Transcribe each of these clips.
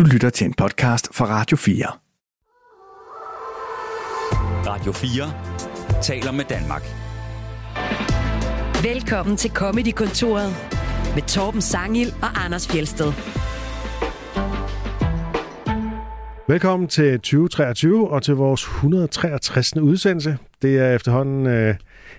Du lytter til en podcast fra Radio 4. Radio 4 taler med Danmark. Velkommen til Comedy-kontoret med Torben Sangil og Anders Fjelsted. Velkommen til 2023 og til vores 163. udsendelse. Det er efterhånden øh,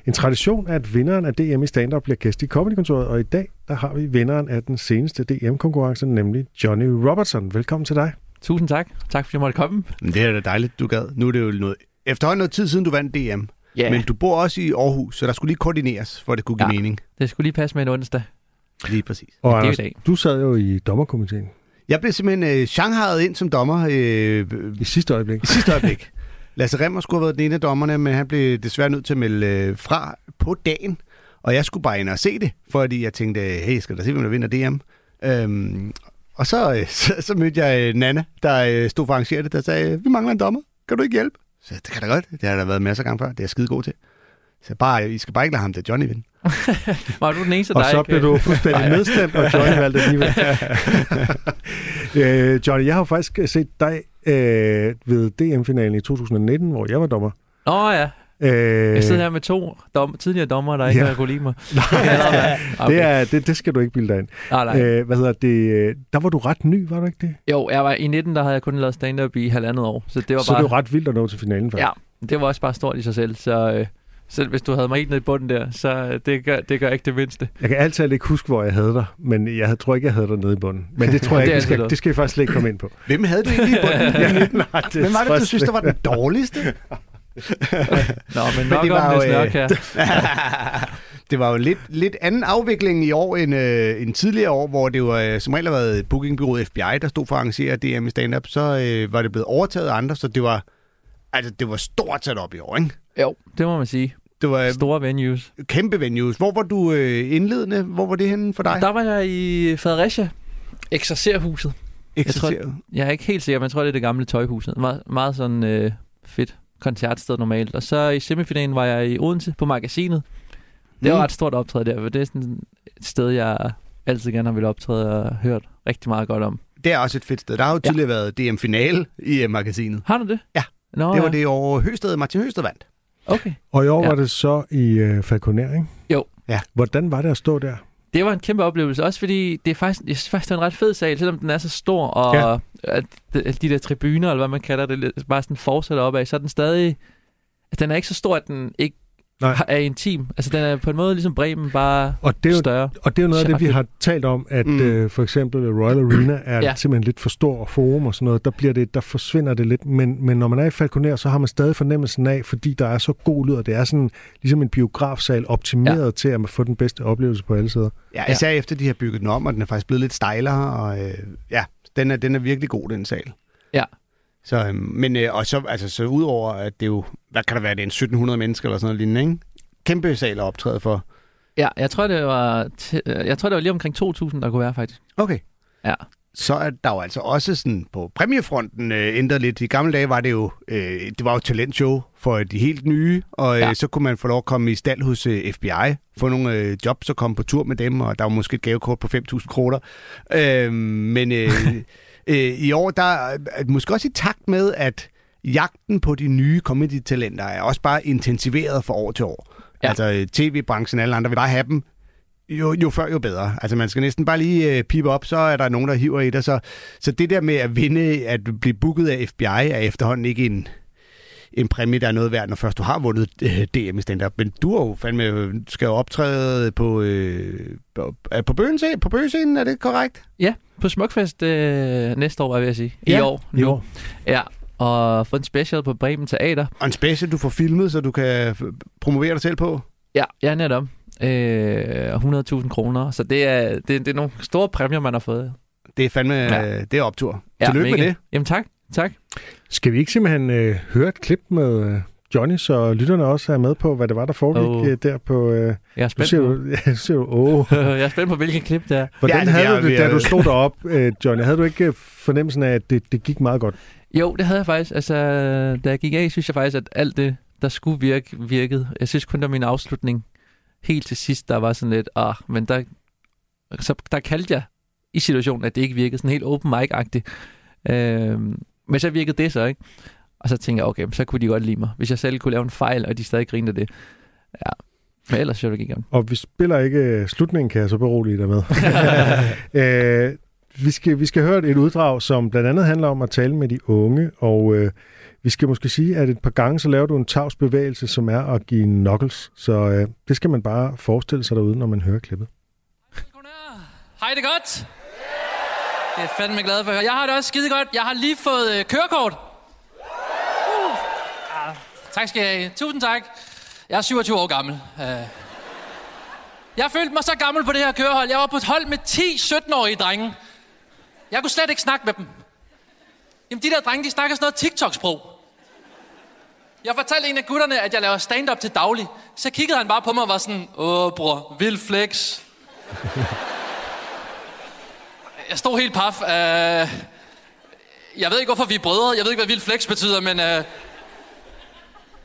en tradition, at vinderen af DM i stand-up bliver gæst i Comedy-kontoret, og i dag der har vi vinderen af den seneste DM-konkurrence, nemlig Johnny Robertson. Velkommen til dig. Tusind tak. Tak fordi jeg måtte komme. Det er da dejligt, du gad. Nu er det jo noget, efterhånden noget tid siden, du vandt DM. Ja. Men du bor også i Aarhus, så der skulle lige koordineres, for at det kunne give Ja. mening. Det skulle lige passe med en onsdag. Lige præcis. Og Det er Anders, dag. du sad jo i dommerkomiteen Jeg blev simpelthen øh, shanghajet ind som dommer øh, i sidste øjeblik. i sidste øjeblik. Lasse Remmer skulle have været den ene af dommerne, men han blev desværre nødt til at melde øh, fra på dagen. Og jeg skulle bare ind og se det, fordi jeg tænkte, hey, skal der se, hvem der vinder DM? Øhm, og så, øh, så, så mødte jeg øh, Nana, der øh, stod for at arrangere det, der sagde, vi mangler en dommer. Kan du ikke hjælpe? Så det kan da godt. Det har der været masser af gange før. Det er jeg skide god til. Så bare, I skal bare ikke lade ham til Johnny vinde. Var du den eneste, Og der så ikke... blev du fuldstændig nedstemt, og Johnny valgte alligevel. øh, Johnny, jeg har faktisk set dig øh, ved DM-finalen i 2019, hvor jeg var dommer. Nå ja, Øh, jeg sidder her med to dom- tidligere dommer, der ikke Ja. kunne lide mig. det, er, det, det skal du ikke bilde dig ind. Nej, nej. Øh, hvad hedder det? Der var du ret ny, var du ikke det? Jo, jeg var, i 19, der havde jeg kun lavet stand-up i halvandet år. Så det var Så bare... det var ret vildt at nå til finalen. faktisk. Ja, det var også bare stort i sig selv. Så øh, selv hvis du havde mig helt nede i bunden der, så øh, det gør, det gør ikke det mindste. Jeg kan altid ikke huske, hvor jeg havde dig, men jeg havde- tror ikke, jeg havde dig nede i bunden. Men det tror jeg Det ikke, det skal, det skal jeg faktisk slet ikke komme ind på. Hvem havde du egentlig i bunden? ja, nej, det Hvem var det, jeg du synes, der var den dårligste? Nå, men nok det om var det jo, øh, det var jo lidt, lidt anden afvikling i år end, øh, end tidligere år, hvor det var øh, som regel har været bookingbyrået FBI, der stod for at arrangere DM i stand-up. Så øh, var det blevet overtaget af andre, så det var, altså, det var stort sat op i år, ikke? Jo, det må man sige. Det var øh, Store venues. kæmpe venues. Hvor var du øh, indledende? Hvor var det henne for dig? Der var jeg i Fredericia. Eksercerhuset. Ekserceret. jeg tror- Jeg er ikke helt sikker, men jeg tror, det er det gamle tøjhuset. Meget, meget sådan øh, fedt koncertsted normalt. Og så i semifinalen var jeg i Odense på magasinet. Det var Mm. ret stort optræde der, for det er sådan et sted, jeg altid gerne har ville optræde og hørt rigtig meget godt om. Det er også et fedt sted. Der har jo Ja. tidligere været DM-finale i øh, magasinet. Har du det? Ja. Nå, Det var ja. det år Høsted, Martin Høsted vandt. Okay. Og i år Ja. var det så i øh, Falconer, ikke? Jo. Ja. Hvordan var det at stå der? Det var en kæmpe oplevelse, også fordi det er faktisk, jeg synes faktisk, det er en ret fed sal, selvom den er så stor, og Ja. at de, de der tribuner, eller hvad man kalder det, bare sådan fortsætter opad, så er den stadig, at den er ikke så stor, at den ikke Nej. Er intim. Altså den er på en måde ligesom Bremen, bare Og det er jo, større. og det er jo noget af det, vi har talt om, at Mm. øh, for eksempel Royal Arena er ja. Ja. simpelthen lidt for stor forum og sådan noget. Der, bliver det, der forsvinder det lidt. Men, men når man er i Falconer, så har man stadig fornemmelsen af, fordi der er så god lyd, og det er sådan ligesom en biografsal optimeret ja. til at man får den bedste oplevelse på alle sider. Ja, især ja. efter de har bygget den om, og den er faktisk blevet lidt stejlere, og øh, ja, den er, den er virkelig god, den sal. Ja. Så, øh, men øh, og så, altså, så udover, at det jo, hvad kan der være, det er en 1700 mennesker eller sådan noget lignende, ikke? Kæmpe sal at optræde for. Ja, jeg tror, det var, t- jeg tror, det var lige omkring 2.000, der kunne være faktisk. Okay. Ja. Så er der jo altså også sådan på præmiefronten øh, ændret lidt. I gamle dage var det jo, øh, det var jo talentshow for de helt nye, og øh, Ja. så kunne man få lov at komme i stald hos øh, FBI, få nogle øh, jobs og komme på tur med dem, og der var måske et gavekort på 5.000 kroner. Øh, men øh, øh, i år, der er måske også i takt med, at jagten på de nye comedy-talenter er også bare intensiveret fra år til år. Ja. Altså øh, tv-branchen og alle andre vil bare have dem jo, jo før, jo bedre. Altså, man skal næsten bare lige øh, pipe op, så er der nogen, der hiver i dig. Så, så det der med at vinde, at blive booket af FBI, er efterhånden ikke en, en præmie, der er noget værd, når først du har vundet øh, DM i stand-up. Men du er jo fandme, øh, skal jo optræde på, øh, på, øh, på, bøgenscenen, på bøgescenen, er det korrekt? Ja, på Smukfest øh, næste år, var jeg sige. I Ja, år. I nu. år. Ja, og få en special på Bremen Teater. Og en special, du får filmet, så du kan promovere dig selv på. Ja, ja netop. Øh, 100.000 kroner. Så det er, det, det er nogle store præmier, man har fået. Det er fandme, Ja. ja. det er optur. Ja, Tillykke med mega. det. Jamen tak, tak. Skal vi ikke simpelthen øh, høre et klip med øh, Johnny, så lytterne også er med på, hvad det var, der foregik oh. der på... Øh, Jeg er spændt ser på, ja, nu ser åh. jeg er spændt på, hvilken klip det er. Hvordan Ja, ja, havde er- du det, da du stod derop, øh, Johnny? Havde du ikke øh, fornemmelsen af, at det, det gik meget godt? Jo, det havde jeg faktisk. Altså, da jeg gik af, synes jeg faktisk, at alt det, der skulle virke, virkede. Jeg synes kun, der min afslutning helt til sidst, der var sådan lidt, ah, men der, så, der kaldte jeg i situationen, at det ikke virkede sådan helt open mic-agtigt. Øh, men så virkede det så, ikke? Og så tænkte jeg, okay, så kunne de godt lide mig. Hvis jeg selv kunne lave en fejl, og de stadig grinede det. Ja, men ellers så det gik godt. Og vi spiller ikke øh, slutningen, kan jeg så berolige dig med. øh, vi, skal, vi skal høre et uddrag, som blandt andet handler om at tale med de unge, og øh, vi skal måske sige, at et par gange så laver du en tavs bevægelse, som er at give knuckles. Så øh, det skal man bare forestille sig derude, når man hører klippet. Hej, det godt? Det er fandme glad for at høre. Jeg har det også skide godt. Jeg har lige fået øh, kørekort. Uh. Ah, tak skal I have. Tusind tak. Jeg er 27 år gammel. Uh. Jeg følte mig så gammel på det her kørehold. Jeg var på et hold med 10 17-årige drenge. Jeg kunne slet ikke snakke med dem. Jamen, de der drenge, de snakker sådan noget TikTok-sprog. Jeg fortalte en af gutterne, at jeg laver stand-up til daglig. Så kiggede han bare på mig og var sådan, Åh, bror, vild flex jeg stod helt paf. Uh, jeg ved ikke, hvorfor vi er brødre. Jeg ved ikke, hvad vild flex betyder, men... Uh,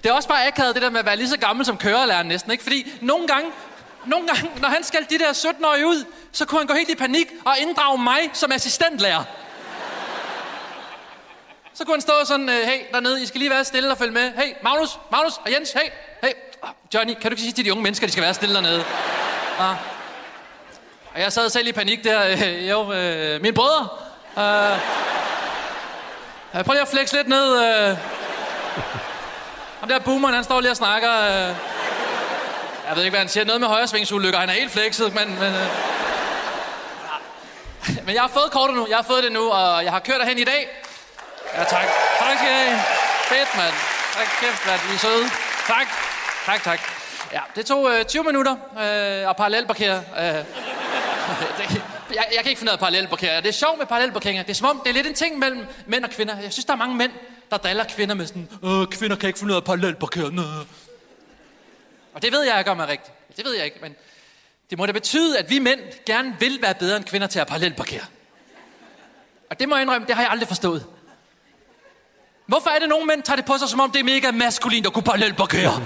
det er også bare akavet, det der med at være lige så gammel som kørelæreren næsten, ikke? Fordi nogle gange, nogle gange, når han skal de der 17-årige ud, så kunne han gå helt i panik og inddrage mig som assistentlærer. Så kunne han stå sådan, øh, hey, dernede, I skal lige være stille og følge med. Hey, Magnus, Magnus og Jens, hey, hey. Ah, Johnny, kan du ikke sige til de unge mennesker, de skal være stille dernede? Ah. Og jeg sad selv i panik der. Øh, jo, øh, mine brødre. Øh, øh, prøv lige at flex lidt ned. Øh. Ham der boomeren, han står lige og snakker. Øh. Jeg ved ikke, hvad han siger. Noget med højresvingsulykker. Han er helt flexet, men... men øh. Men jeg har fået kortet nu. Jeg har fået det nu, og jeg har kørt derhen i dag. Ja, tak. Tak skal I have. Fedt, mand. Tak, kæft, mand. I er søde. Tak. Tak, tak. Ja, det tog øh, 20 minutter øh, at parallelparkere. Øh, jeg, jeg kan ikke finde ud af parallelparkere. Det er sjovt med parallelparkeringer. Det er som om, det er lidt en ting mellem mænd og kvinder. Jeg synes, der er mange mænd, der driller kvinder med sådan, Åh, kvinder kan ikke finde ud af parallelparkere. Nå. Og det ved jeg ikke om er rigtigt. Det ved jeg ikke, men det må da betyde, at vi mænd gerne vil være bedre end kvinder til at parallelparkere. Og det må jeg indrømme, det har jeg aldrig forstået. Hvorfor er det, at nogle mænd tager det på sig, som om det er mega maskulint at kunne parallelparkere?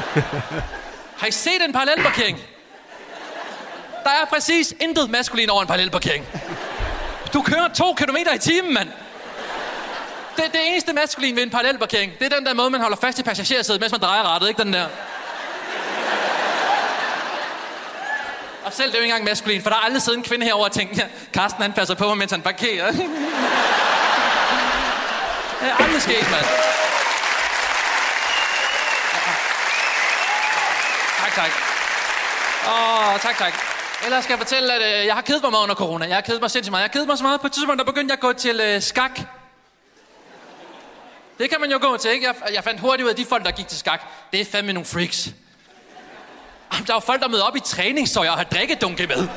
har I set en parallelparkering? Der er præcis intet maskulin over en parallelparkering. Du kører to kilometer i timen, mand. Det, det eneste maskulin ved en parallelparkering, det er den der måde, man holder fast i passagersædet, mens man drejer rettet, ikke den der? Og selv det er jo ikke engang maskulin, for der er aldrig siddet en kvinde herover og tænkt, ja, Karsten han passer på mig, mens han parkerer. det er aldrig sket, mand. Tak. Åh, oh, tak, tak. Ellers skal jeg fortælle, at øh, jeg har kedet mig meget under corona. Jeg har kedet mig sindssygt meget. Jeg har kedet mig så meget. På et tidspunkt, der begyndte jeg at gå til øh, skak. Det kan man jo gå til, ikke? Jeg, jeg fandt hurtigt ud af, at de folk, der gik til skak, det er fandme nogle freaks. Jamen, der er jo folk, der møder op i træningstøj og har drikkedunke med.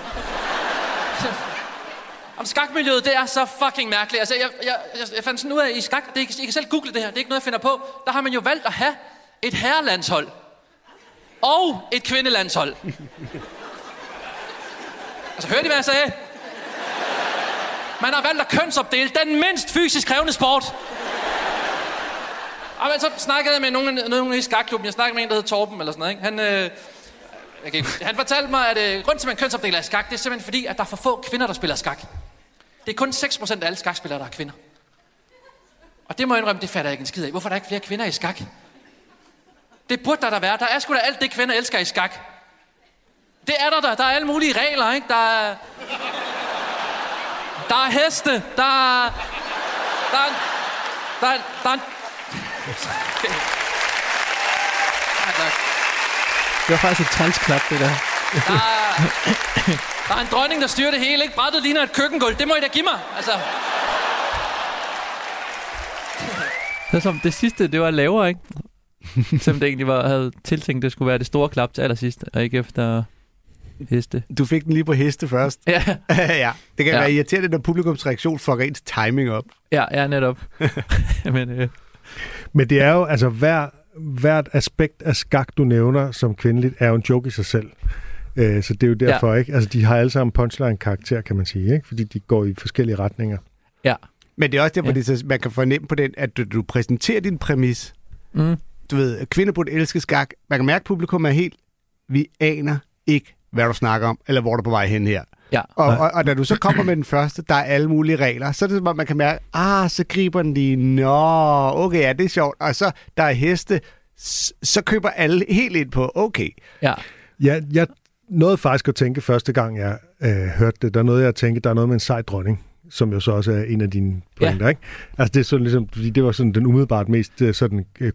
Om skakmiljøet, det er så fucking mærkeligt. Altså, jeg, jeg, jeg, jeg fandt sådan ud af, at i skak, det, I kan selv google det her, det er ikke noget, jeg finder på. Der har man jo valgt at have et herrelandshold. Og et kvindelandshold. Altså, hørte I, hvad jeg sagde? Man har valgt at kønsopdele den mindst fysisk krævende sport. Og men så snakkede jeg med nogen, nogen i skakklubben. Jeg snakkede med en, der hed Torben, eller sådan noget. Ikke? Han, øh, jeg kan ikke, han fortalte mig, at øh, grunden til, at man kønsopdeler skak, det er simpelthen fordi, at der er for få kvinder, der spiller skak. Det er kun 6% af alle skakspillere, der er kvinder. Og det må jeg indrømme, det fatter jeg ikke en skid af. Hvorfor er der ikke flere kvinder i skak? Det burde der da være. Der er sgu da alt det, kvinder elsker i skak. Det er der da. Der er alle mulige regler, ikke? Der er... Der er heste. Der er... Der er... Der er... Der er... Ja, tak. Det var faktisk et transklap, det der. Der er... Der er en dronning, der styrer det hele, ikke? Brættet ligner et køkkengulv. Det må I da give mig. Altså, Det, som, det sidste, det var lavere, ikke? Som det egentlig var, havde tiltænkt, det skulle være det store klap til allersidst, og ikke efter heste. Du fik den lige på heste først. Ja, ja, det kan Ja. være irriterende, når publikums reaktion får ens timing op. ja, ja netop. Men øh, Men det er jo, altså hver, hvert aspekt af skak, du nævner som kvindeligt, er jo en joke i sig selv. Øh, så det er jo derfor, ja. ikke? Altså, de har alle sammen punchline-karakter, kan man sige, ikke? Fordi de går i forskellige retninger. ja. Men det er også derfor, Ja. det, så- man kan fornemme på den, at du, du præsenterer din præmis. Mm. Du ved, at kvinder burde elske skak. Man kan mærke, at publikum er helt... Vi aner ikke, hvad du snakker om, eller hvor du er på vej hen her. Ja. Og, og, og da du så kommer med den første, der er alle mulige regler, så er det som om, man kan mærke, ah, så griber den lige, nå, okay, ja, det er sjovt. Og så, der er heste, så køber alle helt ind på, okay. Ja. Jeg, jeg nåede faktisk at tænke første gang, jeg øh, hørte det, der nåede jeg at tænke, der er noget med en sej dronning, som jo så også er en af dine pointer, ja. ikke? Altså det er sådan ligesom, fordi det var sådan den umiddelbart mest øh, sådan øh,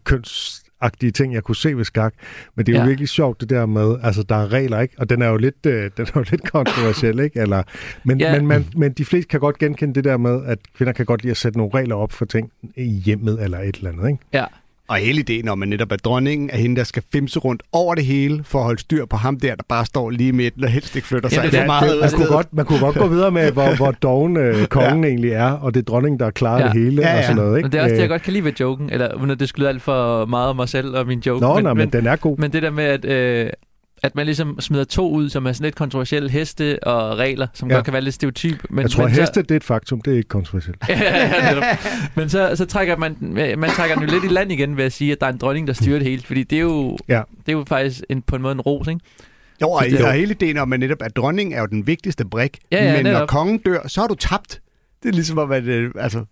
kønsagtige ting, jeg kunne se ved skak. Men det er jo Ja. virkelig sjovt det der med, altså der er regler, ikke? Og den er jo lidt, øh, den er jo lidt kontroversiel, ikke? Eller, men, Ja. men, man, men de fleste kan godt genkende det der med, at kvinder kan godt lide at sætte nogle regler op for ting i hjemmet eller et eller andet, ikke? Ja. Og hele ideen om, at netop er dronningen er hende, der skal fimse rundt over det hele, for at holde styr på ham der, der bare står lige i midten og helst ikke flytter sig Ja, ja, det- for meget man, kunne godt, man kunne godt gå videre med, hvor, hvor doven øh, kongen ja. egentlig er, og det er dronningen, der klarer Ja. det hele Ja, og sådan ja. noget. Ikke? Men det er også det, Øh, jeg godt kan lide ved joken, eller at det skulle alt for meget om mig selv og min joke. Nå, men, nej, men, men, den er god. men det der med, at, øh, at man ligesom smider to ud, som er sådan lidt kontroversielle heste og regler, som Ja. godt kan være lidt stereotyp. Men, jeg tror, men at så- heste, det er et faktum. Det er ikke kontroversielt. ja, ja. Men så, så trækker man, man trækker den jo lidt i land igen ved at sige, at der er en dronning, der styrer det hele. Fordi det er jo, Ja. det er jo faktisk en, på en måde en ros, ikke? Jo, og, Det- og hele ideen om, at netop at dronningen er jo den vigtigste brik. Ja, ja, men når netop. kongen dør, så har du tabt. Det er ligesom om, at øh, altså,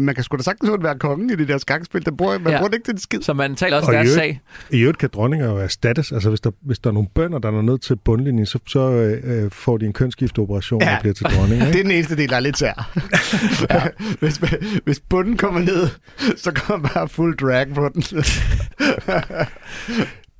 man kan sgu da sagtens være kongen i det der skakspil. Det bruger, man Ja. bruger det ikke til en skid. Så man taler også Og i deres øvrigt- sag. I øvrigt kan dronninger jo erstattes. Altså, hvis der, hvis der er nogle bønder, der er ned til bundlinjen, så, så øh, får de en kønsskifteoperation Ja. og bliver til dronning. Det Ikke? er den eneste del, der er lidt sær. ja. hvis, hvis bunden kommer ned, så kommer bare fuld drag på den.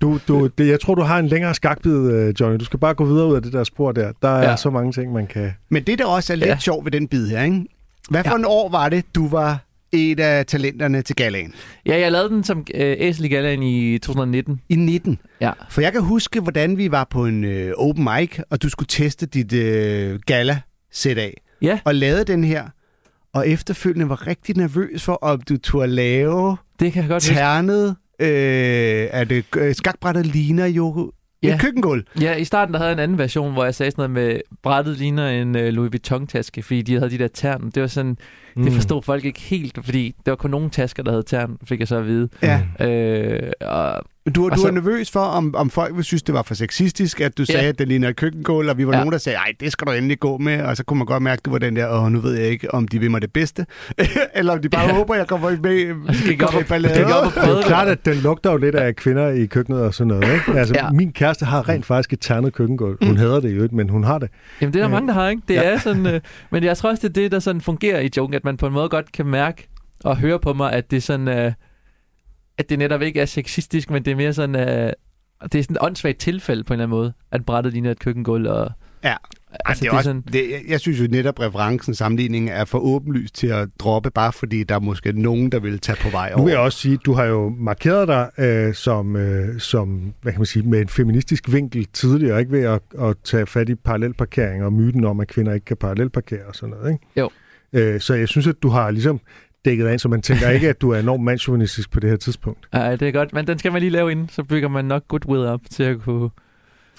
Du, du, det, jeg tror, du har en længere skakbid, øh, Johnny. Du skal bare gå videre ud af det der spor der. Der er Ja. så mange ting, man kan... Men det, der også er lidt ja. sjovt ved den bid her, ikke? Hvad for ja. en år var det, du var et af talenterne til galaen? Ja, jeg lavede den som øh, Æsel i Gallaen i 2019. I 19. Ja. For jeg kan huske, hvordan vi var på en øh, open mic, og du skulle teste dit øh, gala sæt af. Ja. Og lavede den her. Og efterfølgende var rigtig nervøs for, om du turde lave Det kan jeg godt ternet. Øh, at det, øh, skakbrættet ligner jo Ja. et køkkengulv. Ja, i starten der havde jeg en anden version, hvor jeg sagde sådan noget med, brættet ligner en uh, Louis Vuitton-taske, fordi de havde de der tern. Det var sådan, mm. det forstod folk ikke helt, fordi der var kun nogle tasker, der havde tern, fik jeg så at vide. Ja. Øh, og, Du, du Og var så- nervøs for, om, om folk ville synes, det var for sexistisk, at du sagde, Ja. at det ligner et køkkengulv, og vi var Ja. nogen, der sagde, ej, det skal du endelig gå med, og så kunne man godt mærke, at du var den der, åh, nu ved jeg ikke, om de vil mig det bedste, eller om de bare Ja. håber, jeg kommer med, op kommer i og- ballade. og Det er klart, at den lugter jo lidt af kvinder i køkkenet og sådan noget. Ikke? Altså, Ja. Min kæreste har rent faktisk et ternet køkkengulv. Hun Mm. hader det jo, men hun har det. jamen, det er der Øh, mange, der har, ikke? Det ja. er sådan, øh, men jeg tror også, det er det, der sådan fungerer i joken, at man på en måde godt kan mærke og høre på mig, at det er sådan, øh, at det netop ikke er sexistisk, men det er mere sådan, øh, det er sådan et åndssvagt tilfælde på en eller anden måde, at brættet ligner et køkkengulv, og Ja. altså, det er også, det, jeg, synes jo netop, referencen, sammenligningen er for åbenlyst til at droppe, bare fordi der er måske nogen, der vil tage på vej Nu over. vil jeg også sige, du har jo markeret dig øh, som, øh, som, hvad kan man sige, med en feministisk vinkel tidligere, ikke ved at, at tage fat i parallelparkering og myten om, at kvinder ikke kan parallelparkere og sådan noget, ikke? Jo. Øh, så jeg synes, at du har ligesom dækket af, så man tænker ikke, at du er enormt mandsjournalistisk på det her tidspunkt. Nej, det er godt, men den skal man lige lave inden, så bygger man nok goodwill op til at kunne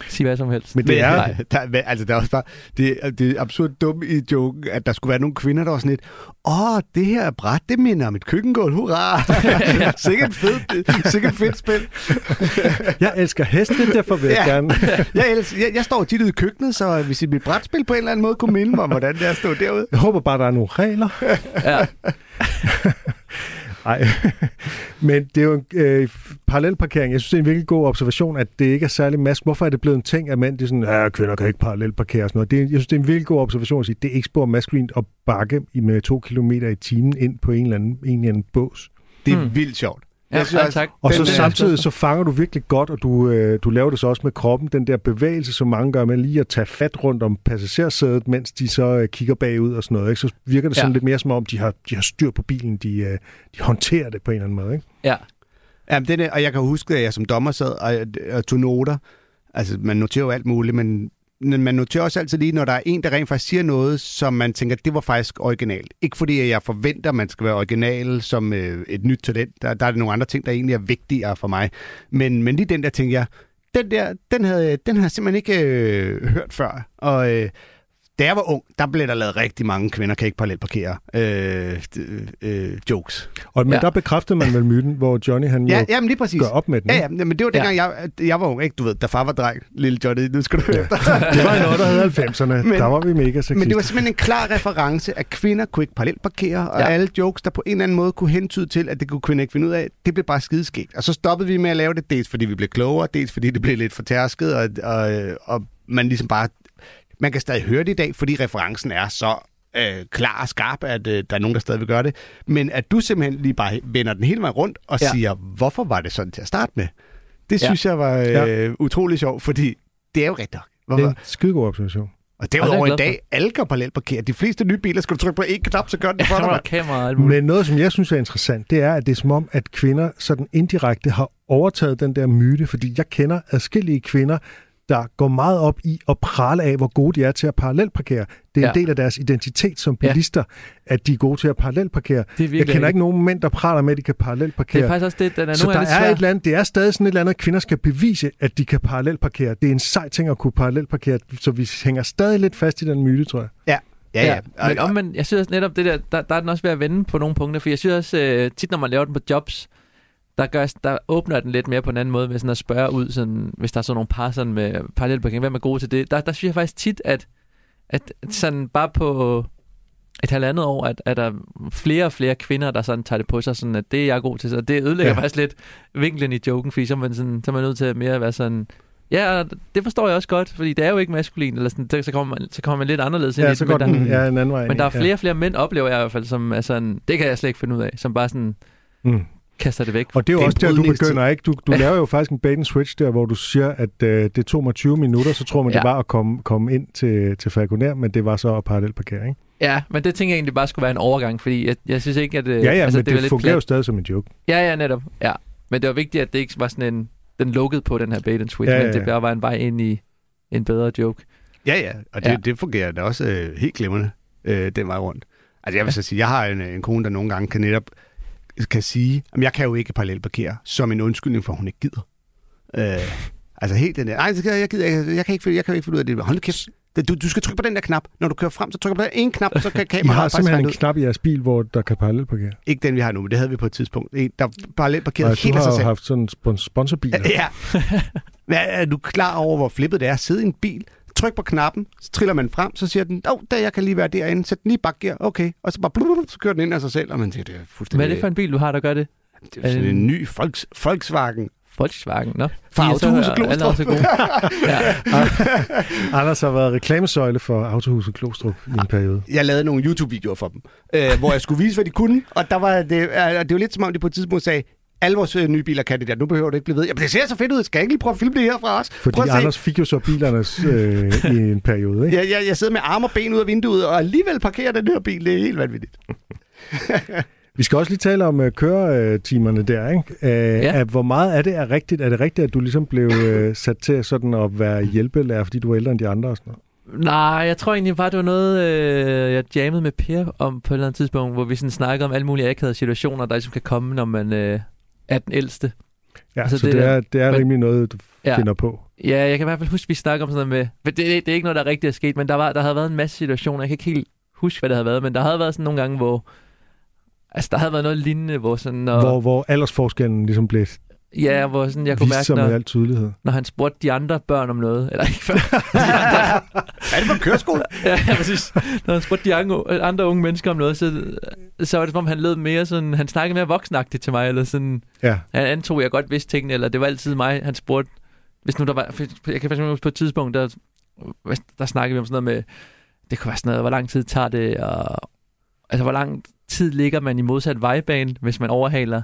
sige hvad som helst. Men det er, Nej, der, altså, der er også bare, det, er- det er absurd dumt i joken, at der skulle være nogle kvinder, der var sådan lidt, åh, det her bræt, det minder om et køkkengulv, hurra! sikkert fedt, sikkert fedt spil. jeg elsker heste, derfor vil jeg Ja. gerne... Jeg, elsker, jeg, jeg står tit ude i køkkenet, så hvis mit brætspil på en eller anden måde kunne minde mig om, hvordan det er at stå derude. Jeg håber bare, der er nogle regler. Ja, Nej, men det er jo en øh, parallelparkering. Jeg synes, det er en virkelig god observation, at det ikke er særlig mask. Hvorfor er det blevet en ting, at mænd de er sådan, ja, kvinder kan ikke parallelparkere og sådan noget. Det er, jeg synes, det er en virkelig god observation at sige, det er ikke spor maskulint at bakke i- med to kilometer i timen ind på en eller anden, en eller anden bås. Det er Hmm. vildt sjovt. Ja, Jeg synes ja også- tak. Og så samtidig så fanger du virkelig godt, og du, øh, du laver det så også med kroppen, den der bevægelse, som mange gør med lige at tage fat rundt om passagersædet, mens de så øh, kigger bagud og sådan noget. Ikke? Så virker det sådan Ja. lidt mere som om, de har, de har styr på bilen, de, øh, de håndterer det på en eller anden måde. Ikke? Ja, Jamen, det er, og jeg kan huske, at jeg som dommer sad og, og tog noter. Altså, man noterer jo alt muligt, men man noterer også altid lige, når der er en, der rent faktisk siger noget, som man tænker, det var faktisk originalt. Ikke fordi, at jeg forventer, at man skal være original som øh, et nyt talent. Der, der er det nogle andre ting, der egentlig er vigtigere for mig. Men, men lige den der, tænker jeg, den der, den havde, den havde jeg simpelthen ikke øh, hørt før. Og øh, da jeg var ung, der blev der lavet rigtig mange kvinder kan ikke parallelparkere øh, øh, jokes. Og, men Ja. der bekræftede man vel myten, hvor Johnny han Ja, jo jamen lige præcis. gør op med den. Ja, ja, men det var dengang, ja. jeg, jeg var ung, ikke? Du ved, da far var dreng, lille Johnny, nu skal du høre efter. Det var hed 90'erne. Men- der var vi mega sexistiske. Men det var simpelthen en klar reference, at kvinder kunne ikke parallelparkere, og Ja. ja. alle jokes, der på en eller anden måde kunne hentyde til, at det kunne kvinder ikke finde ud af, det blev bare skideskægt. Og så stoppede vi med at lave det, dels fordi vi blev klogere, dels fordi det blev lidt for tærsket, og, og, og man ligesom bare... Man kan stadig høre det i dag, fordi referencen er så øh, klar og skarp, at øh, der er nogen, der stadig vil gøre det. Men at du simpelthen lige bare vender den hele vejen rundt og Ja. siger, hvorfor var det sådan til at starte med? Det Ja. synes jeg var øh, Ja. utrolig sjovt, fordi det er jo rigtigt. nok. Det er Hvorfor? en skidegod observation. Og derudover er i dag, alle kan parallelparkere. De fleste nye biler, skal du trykke på én knap, så gør den det for dig. kamera. Men noget, som jeg synes er interessant, det er, at det er som om, at kvinder sådan indirekte har overtaget den der myte, fordi jeg kender adskillige kvinder, der går meget op i at prale af, hvor gode de er til at parallelparkere. Det er Ja. en del af deres identitet som Ja. bilister, at de er gode til at parallelparkere. Det er Jeg kender ikke nogen mænd, der praler med, at de kan Det parallelparkere. er faktisk også det, den er så der er svær. et eller andet, det er stadig sådan et eller andet, at kvinder skal bevise, at de kan parallelparkere. Det er en sej ting at kunne parallelparkere, så vi hænger stadig lidt fast i den myte, tror jeg. Ja, ja. ja. Ja, men omvendt, jeg synes også netop det der, der, der er den også ved at vende på nogle punkter, for jeg synes også, øh, tit når man laver den på jobs, der, gør, der åbner den lidt mere på en anden måde, med sådan at spørge ud, sådan, hvis der er sådan nogle par sådan med parallelparkering, hvem er gode til det? Der, der synes jeg faktisk tit, at, at sådan bare på et halvandet år, at, at der er flere og flere kvinder, der sådan tager det på sig, sådan at det er jeg god til, så det ødelægger Ja. faktisk lidt vinklen i joken, fordi så er man, sådan, så er man nødt til at mere at være sådan, ja, det forstår jeg også godt, fordi det er jo ikke maskulin, eller sådan, så kommer man, så kommer man lidt anderledes ind i Ja, det, så men der- den ja, en anden vej. men der er flere og flere mænd, oplever jeg i hvert fald, som er sådan, det kan jeg slet ikke finde ud af, som bare sådan. Mm. Kaster det væk. Og det er jo også der, du begynder, ikke? Du, du laver jo faktisk en bait and switch der, hvor du siger, at øh, det tog mig 20 minutter, så tror man, ja. Ja. det var at komme, komme ind til, til Falconer, men det var så at parallelparkere, ikke? Ja, men det tænker jeg egentlig bare skulle være en overgang, fordi jeg, jeg synes ikke, at... øh, Ja, ja, altså, men det, det lidt fungerer jo plat. stadig som en joke. Ja, ja, netop. Ja. Men det var vigtigt, at det ikke var sådan en... Den lukkede på den her bait and switch, Ja, ja, ja, men ja. det bare var en vej ind i en bedre joke. Ja, ja, og det, Ja. ja. det fungerer da også øh, helt glimrende, øh, den vej rundt. Altså jeg vil så sige, jeg har en, en kone, der nogle gange kan netop kan sige, at jeg kan jo ikke parallelparkere, som en undskyldning for, at hun ikke gider. Øh, altså helt den der, nej, jeg, gider, jeg, jeg, kan ikke, finde- jeg kan ikke finde ud af det. Hold nu kæft, du, du skal trykke på den der knap. Når du kører frem, så trykker du på den ene knap, så kan I kameraet har faktisk simpelthen en ud. knap i jeres bil, hvor der kan parallelparkere. Ikke den, vi har nu, men det havde vi på et tidspunkt. En, der Og du helt af har sig jo selv. haft sådan en spon- sponsorbil. Ja. Men er du klar over, hvor flippet det er at sidde i en bil? Tryk på knappen, så triller man frem, så siger den, åh, oh, der jeg kan lige være derinde, sæt den lige i bakgear, okay. Og så bare, blub, så kører den ind af sig selv, og man siger, det er fuldstændig... Hvad er det for en bil, du har, der gør det? det er sådan en ny Volks, Volkswagen. Volkswagen, nå. Fra Autohuset er gode. ja. Anders har været reklamesøjle for Autohuset Klostrup i en periode. Jeg lavede nogle YouTube-videoer for dem, øh, hvor jeg skulle vise, hvad de kunne. Og der var det, øh, det var lidt som om, de på et tidspunkt sagde, alle vores øh, nye biler kan det der, nu behøver du ikke blive ved. Jamen, det ser så fedt ud, skal jeg ikke lige prøve at filme det her fra os? Fordi Prøv at se. Anders fik jo så bilernes øh, i en periode, ikke? Jeg, jeg, jeg sidder med arme og ben ud af vinduet, og alligevel parkerer den her bil. Det er helt vanvittigt. Vi skal også lige tale om øh, køretimerne der, ikke? Øh, ja. Hvor meget af det er rigtigt? Er det rigtigt, at du ligesom blev øh, sat til sådan at være hjælpelærer, fordi du er ældre end de andre og sådan noget? Nej, jeg tror egentlig bare, det var noget, øh, jeg jammede med Per om på et eller andet tidspunkt, hvor vi sådan snakkede om alle mulige akavede situationer, der ligesom kan komme, når man øh, er den ældste. Ja, Altså, så det det, er, det er men- rimelig noget, du Ja. finder på. Ja, jeg kan i hvert fald huske, at vi snakker om sådan noget med... Men det, det, er ikke noget, der rigtig er sket, men der, var, der havde været en masse situationer. Jeg kan ikke helt huske, hvad det havde været, men der havde været sådan nogle gange, hvor... Altså, der havde været noget lignende, hvor sådan... Når, Hvor, hvor aldersforskellen ligesom blev ja, hvor sådan, jeg kunne mærke, sig med når, al tydelighed. når han spurgte de andre børn om noget. Eller ikke før. Er det for køreskole? ja, ja, præcis. Når han spurgte de andre, andre unge mennesker om noget, så, så var det som om, han lød mere sådan... Han snakkede mere voksenagtigt til mig, eller sådan... Ja, Han antog, jeg godt vidste tingene, eller det var altid mig, han spurgte. Hvis nu der var, jeg kan faktisk huske på et tidspunkt, der, der snakkede vi om sådan noget med, det kunne være sådan noget, hvor lang tid tager det, og altså hvor lang tid ligger man i modsat vejbane, hvis man overhaler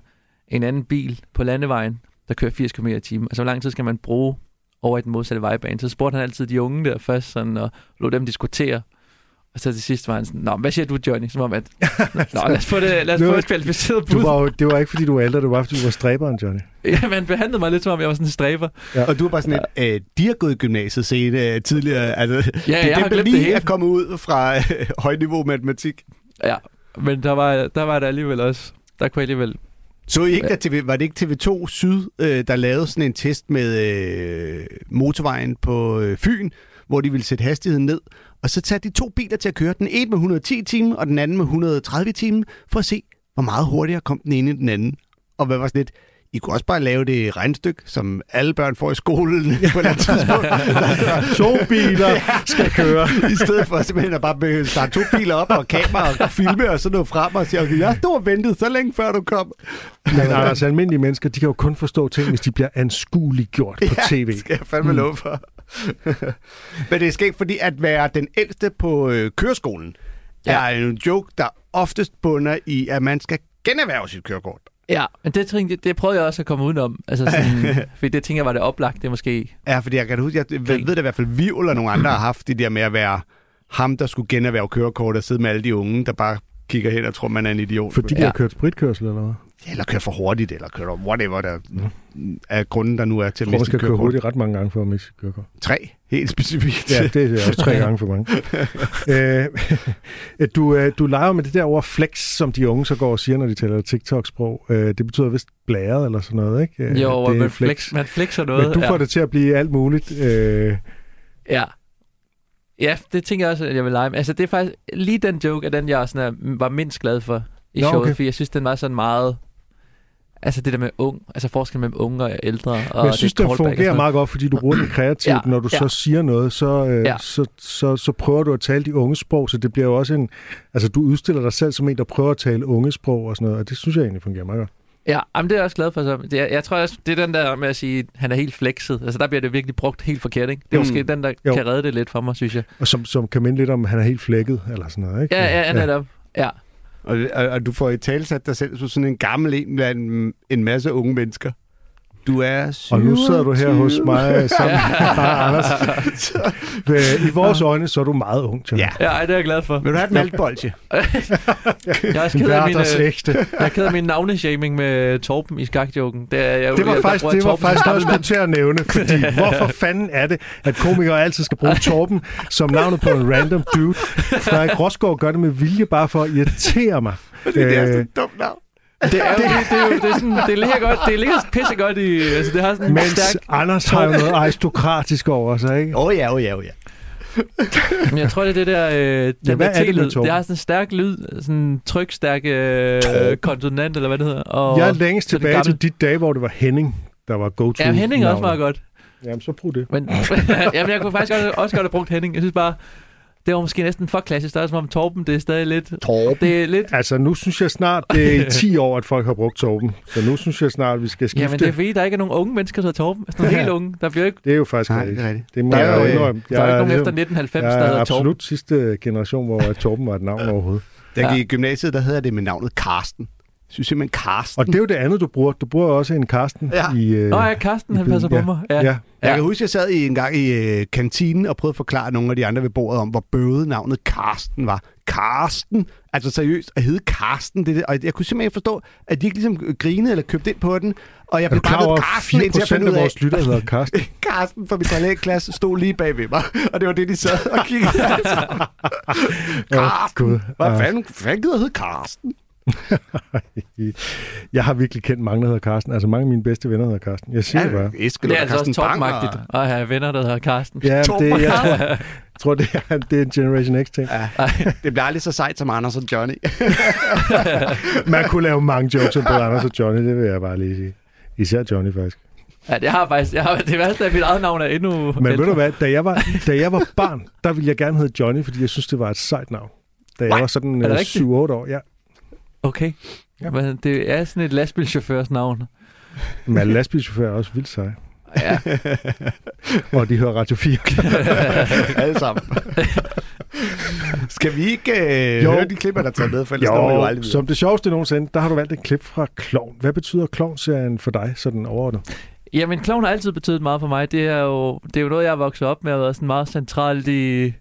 en anden bil på landevejen, der kører 80 km i timen. Altså hvor lang tid skal man bruge over i den modsatte vejbane. Så spurgte han altid de unge der først, sådan, og lod dem diskutere. Og så til sidst var han sådan, Nå, hvad siger du, Johnny? Som om, at, Nå, lad os få det, lad os Det få var- et kvalificeret du bud. var, jo- det var ikke, fordi du var ældre, det var, fordi du var stræberen, Johnny. Ja, man behandlede mig lidt som om, jeg var sådan en stræber. Og du er bare sådan et, øh, de har gået i gymnasiet sene øh, tidligere. Altså, Ja, det er jeg har dem, der glemt det lige hele. er kommet ud fra øh, højniveau matematik. Ja, men der var, der var der alligevel også, der kunne jeg alligevel... Så I ikke, der TV, var det ikke TV2 Syd, øh, der lavede sådan en test med øh, motorvejen på øh, Fyn, hvor de ville sætte hastigheden ned, og så tage de to biler til at køre, den ene med 110 timer, og den anden med 130 timer, for at se, hvor meget hurtigere kom den ene end den anden. Og hvad var sådan lidt, i kunne også bare lave det regnstykke, som alle børn får i skolen på et eller andet tidspunkt. To biler skal køre. I stedet for simpelthen at bare starte to biler op og kamera og filme, og så nå frem og sige, okay, jeg stod og ventede så længe, før du kom. Men altså, almindelige mennesker, de kan jo kun forstå ting, hvis de bliver anskueligt gjort på tv. det skal jeg fandme love for. Men det er skægt, fordi at være den ældste på øh, køreskolen, ja. er en joke, der oftest bunder i, at man skal generhverve sit kørekort. Ja, men det, tænkte, det, det prøvede jeg også at komme udenom. Altså sådan, fordi det tænker jeg var det oplagt, det måske... Ja, fordi jeg kan huske, jeg ved, ved det i hvert fald, vi eller nogle andre har haft det der med at være ham, der skulle generhverve kørekort og sidde med alle de unge, der bare kigger hen og tror, man er en idiot. Fordi de Ja. har kørt spritkørsel eller hvad? Eller kører for hurtigt, eller kører whatever, der er grunden, der nu er til at miste skal køre kørekort. hurtigt ret mange gange for at miste kørekort. Tre, helt specifikt. Ja, det er også tre gange for mange. øh, du, øh, du leger med det der ord flex, som de unge så går og siger, når de taler TikTok-sprog. Øh, det betyder vist blæret eller sådan noget, ikke? Øh, Jo, det man, flex, man flexer noget. Men du får ja. det til at blive alt muligt. Øh, Ja. Ja, det tænker jeg også, at jeg vil lege med. Altså, det er faktisk lige den joke, at den jeg sådan er, var mindst glad for i Nå, showet, okay. fordi jeg synes, den var sådan meget... Altså det der med ung, altså forskellen mellem unge og ældre. Og Men jeg synes, det det fungerer meget godt, fordi du bruger den kreativt. Ja, Når du ja. så siger noget, så, øh, Ja. så, så, så prøver du at tale de unge sprog, så det bliver jo også en... Altså, du udstiller dig selv som en, der prøver at tale unge sprog og sådan noget, og det synes jeg egentlig fungerer meget godt. Ja, jamen, det er jeg også glad for. Så. Det er, jeg tror også, det er den der med at sige, at han er helt flexet. Altså der bliver det virkelig brugt helt forkert, ikke? Det er Mm. måske den, der Jo. jo. kan redde det lidt for mig, synes jeg. Og som, som kan minde lidt om, at han er helt flækket, eller sådan noget, ikke? Ja, ja, ja, netop. Ja. Og, og, og du får i talsat dig selv som sådan en gammel en blandt en masse unge mennesker. Du er 27. Og nu sidder du her hos mig sammen med Anders. Øh, I vores øjne, så er du meget ung, John. Ja. Ja, ej, det er jeg glad for. Vil du have et maltbolge? Jeg er også ked af min, øh, jeg er ked af min navneshaming med Torben i skakjoken. Det, er, jeg, Det var jeg, faktisk, det var faktisk skulle gammel til at nævne, fordi hvorfor fanden er det, at komikere altid skal bruge Torben som navnet på en random dude? Frederik Rosgaard gør det med vilje bare for at irritere mig. Det er Øh, sådan et dumt navn. Det er jo det, det, er jo, det, er sådan, det ligger godt, det ligger pissegodt i, altså det har sådan en Mens stærk, Anders har jo noget aristokratisk over sig, ikke? Åh oh, ja, åh oh, ja, åh oh, ja. men jeg tror, det er det der, øh, den hvad der er det. Torben? Det har sådan en stærk lyd, sådan en trykstærk øh, konsonant, eller hvad det hedder. Og, Jeg er længst tilbage til gammelt. dit dag, hvor det var Henning, der var go-to. Ja, Henning er også meget godt. Jamen, så brug det. Men, jamen, jeg kunne faktisk også, også godt have brugt Henning. Jeg synes bare, det var måske næsten for klassisk. Der er som om Torben, det er stadig lidt... Torben. Det er lidt... Altså, nu synes jeg snart, det er i 10 år, at folk har brugt Torben. Så nu synes jeg snart, at vi skal skifte. Jamen, det er fordi, der ikke er nogen unge mennesker, der hedder Torben. Altså, nogle helt unge. Der bliver ikke... det er jo faktisk Nej, rigtigt. det er rigtigt. Det må Der er jeg jo øh, indrømme. Der er ikke nogen Jeg- efter 1990, jeg der er hedder Torben. absolut sidste generation, hvor Torben var et navn overhovedet. Da jeg gik i gymnasiet, der hedder det med navnet Karsten. Synes simpelthen Karsten. Og det er jo det andet, du bruger. Du bruger også en Karsten Ja. i... Øh, Nå ja, Karsten, han passer på byen. mig. Ja. Ja. ja. Jeg kan huske, jeg sad i en gang i øh, kantinen og prøvede at forklare nogle af de andre ved bordet om, hvor bøvet navnet Karsten var. Karsten! Altså seriøst, at hedde Karsten. Det, det, og jeg kunne simpelthen ikke forstå, at de ikke ligesom grinede eller købte ind på den. Og jeg blev bare ved Karsten, 4 indtil jeg fandt ud af, vores lytter hedder Karsten? Karsten fra min talentklasse stod lige bag ved mig. Og det var det, de sad og kiggede. Karsten! Hvad fanden, hvad fanden gider hedde Karsten? Jeg har virkelig kendt mange, der hedder Karsten. Altså mange af mine bedste venner hedder Karsten. Jeg siger det bare. Eskild Det er og altså også Karsten Bang og- topmagtigt at have venner, der hedder Karsten. Ja, det, jeg, jeg tror, det er, det er en Generation X-ting. Ja, det bliver aldrig så sejt som Anders og Johnny. Man kunne lave mange jokes om både Anders og Johnny, det vil jeg bare lige sige. Især Johnny, faktisk. Ja, det har faktisk... Jeg har, det værste er, at mit eget navn er endnu... Men ved du hvad, da jeg, var, da jeg var barn, der ville jeg gerne hedde Johnny, fordi jeg synes, det var et sejt navn. Da jeg What? var sådan Er det øh, rigtigt? 7-8 år, ja. Okay. Ja. Men det er sådan et lastbilchaufførs navn. Men lastbilchauffører er også vildt seje. Ja. Og de hører Radio 4. Alle sammen. Skal vi ikke øh, Jo. høre de klipper, der er taget med? For ellers jo Jo, aldrig videre. som det sjoveste nogensinde, der har du valgt et klip fra Klovn. Hvad betyder Klovn-serien for dig, sådan overordnet? Jamen, klovn har altid betydet meget for mig. Det er jo, det er jo noget, jeg er vokset op med, og været sådan meget centralt i,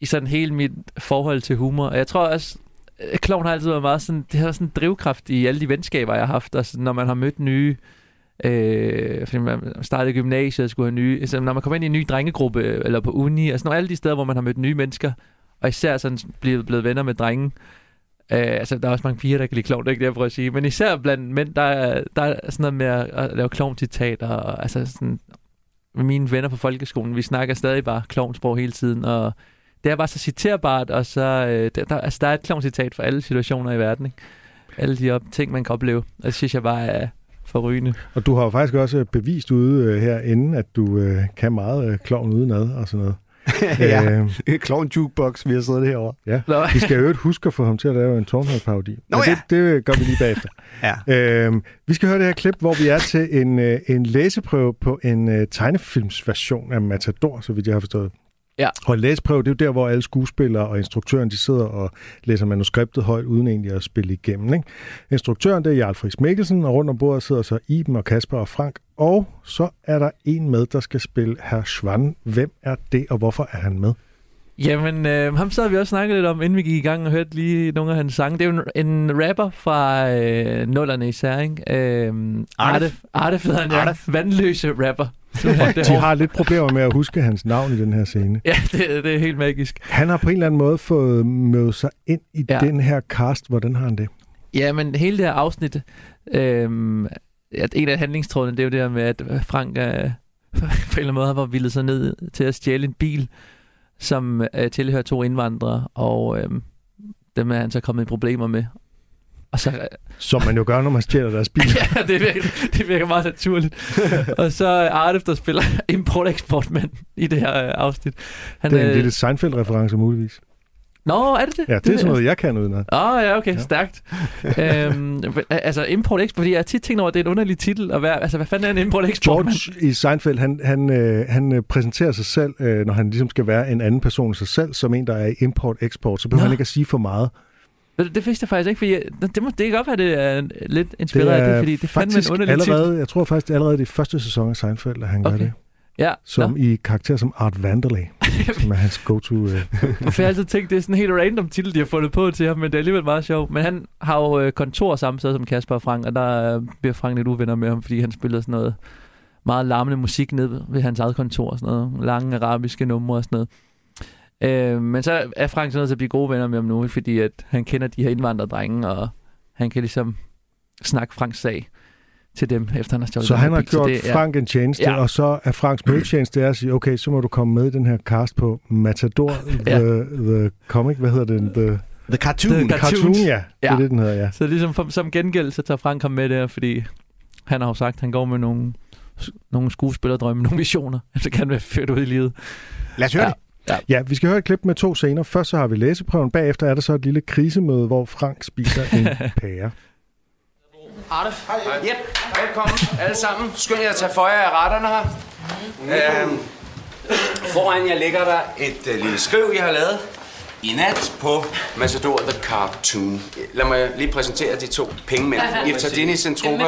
i sådan hele mit forhold til humor. Og jeg tror også, Øh, kloven har altid været meget sådan, det har sådan en drivkraft i alle de venskaber, jeg har haft. Altså, når man har mødt nye, øh, fordi man startede gymnasiet og skulle have nye, altså, når man kommer ind i en ny drengegruppe, eller på uni, altså nogle alle de steder, hvor man har mødt nye mennesker, og især sådan blevet, blevet venner med drenge, Øh, altså, der er også mange piger, der kan lide klovn, det er ikke det, jeg prøver at sige. Men især blandt mænd, der er, der er sådan noget med at, at lave klovn-citater, og altså sådan... mine venner på folkeskolen. Vi snakker stadig bare klovnsprog hele tiden, og det er bare så citerbart, og så øh, der, der, altså, der er et klovncitat for alle situationer i verden. Ikke? Alle de op, ting, man kan opleve. Og det synes jeg bare er forrygende. Og du har jo faktisk også bevist ude øh, herinde, at du øh, kan meget øh, klovn udenad og sådan noget. ja, Øh, Clown Jukebox, vi har siddet herovre. ja. Nå, Vi skal jo øvrigt huske at få ham til at lave en Tornhøj-parodi. Nå ja. det, det gør vi lige bagefter. Ja. Øhm, vi skal høre det her klip, hvor vi er til en, øh, en læseprøve på en øh, tegnefilmsversion af Matador, så vidt jeg har forstået. Ja. Og læsprøve, det er jo der, hvor alle skuespillere og instruktøren, de sidder og læser manuskriptet højt, uden egentlig at spille igennem. Ikke? Instruktøren, det er Jarl Friis Mikkelsen, og rundt om bordet sidder så Iben og Kasper og Frank. Og så er der en med, der skal spille Herr Schwann. Hvem er det, og hvorfor er han med? Jamen, øh, ham sad vi også snakket lidt om, inden vi gik i gang og hørte lige nogle af hans sange. Det er jo en, en rapper fra øh, nullerne især, ikke? Øh, Arte. Arte hedder han, ja. Artef. Vandløse rapper. De har lidt problemer med at huske hans navn i den her scene. Ja, det, det er helt magisk. Han har på en eller anden måde fået mødet sig ind i ja. Den her cast. Hvordan har han det? Ja, men hele det her afsnit, øh, at en af handlingstrådene, det er jo det her med, at Frank øh, på en eller anden måde har villet sig ned til at stjæle en bil, som øh, tilhører to indvandrere, og øh, dem er han så kommet i problemer med. Og så, Som man jo gør, når man stjæler deres bil. ja, det virker, det virker meget naturligt. og så Artef, der spiller import-eksportmand i det her øh, afsnit. Han, Det er en øh, lille Seinfeld-reference muligvis. Nå, er det det? Ja, det er sådan noget, jeg kan uden Åh, oh, ja, okay, Ja. stærkt. øhm, altså, import-export, fordi jeg har tit tænkt over, at det er en underlig titel at være, altså, hvad fanden er en import-export? George i Seinfeld, han, han, øh, han øh, præsenterer sig selv, øh, når han ligesom skal være en anden person af sig selv, som en, der er i import-eksport. Så behøver Nå. han ikke at sige for meget. Det, det vidste jeg faktisk ikke, fordi jeg, det, må, det kan godt være, det er lidt inspireret af det, fordi det er fandme en underlig allerede, titel. jeg tror faktisk, det er allerede i første sæson af Seinfeld, at han okay. gør det. Ja, Som Nå. i karakter som Art Vanderlei, som er hans go-to. Øh. Jeg har altid tænkt, det er sådan en helt random titel, de har fundet på til ham, men det er alligevel meget sjovt. Men han har jo øh, kontor samme sted som Kasper og Frank, og der øh, bliver Frank lidt uvenner med ham, fordi han spiller sådan noget meget larmende musik ned ved hans eget kontor, og sådan noget lange arabiske numre og sådan noget. Øh, men så er Frank så nødt til at blive gode venner med ham nu, fordi at han kender de her indvandrerdrenge, og han kan ligesom snakke Franks sag til dem, efter han har stjålet Så han har bil. gjort det, Frank en tjeneste, Ja. og så er Franks modtjeneste er at sige, okay, så må du komme med i den her cast på Matador, Ja. the, the Comic, hvad hedder den? The The Cartoon. The Cartoon, Cartoons. ja. Det er Ja. det, den hedder, ja. Så ligesom for, som gengæld, så tager Frank ham med der, fordi han har jo sagt, at han går med nogle, nogle skuespillerdrømme, nogle visioner. Så kan han være ført ud i livet. Lad os høre Ja. det. Ja, vi skal høre et klip med to scener. Først så har vi læseprøven, bagefter er der så et lille krisemøde, hvor Frank spiser en pære. Arte. Yep, velkommen alle sammen. Skynd jer at tage for jer af retterne her. Øhm, foran jer ligger der et øh, lille skriv, jeg har lavet i nat på Matador The Cartoon. Lad mig lige præsentere de to pengemænd. Irtardini Centropa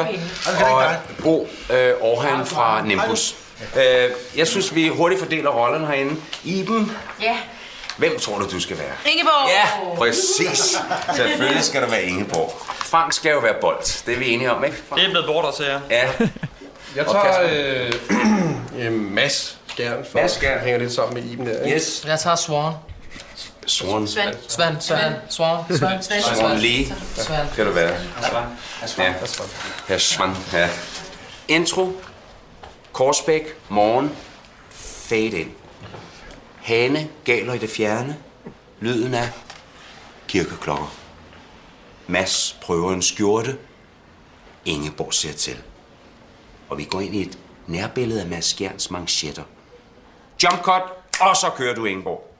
og Bo øh, Orhan fra Nimbus. Øh, jeg synes, vi hurtigt fordeler rollerne herinde. Iben, Ja, hvem tror du, du skal være? Ingeborg. Ja, præcis. Selvfølgelig skal der være Ingeborg. Frank skal jo være bold. Det er vi enige om, ikke? Det er blevet lort til jer. Ja. Jeg tager øh, øh, Mads Skjern, for Mads Skjern. hænger lidt sammen med Iben der. Ikke? Yes. Jeg tager Swan. Swan. Svend. Svan, Svan, Swan, Svan, Swan Lee. Svan. Skal du være. Ja. Herr Swan. Ja. Intro. Korsbæk. Morgen. Fade ind. Hane galer i det fjerne. Lyden af kirkeklokker. Mads prøver en skjorte. Ingeborg ser til. Og vi går ind i et nærbillede af Mads Skjerns manchetter. Jump cut, og så kører du Ingeborg.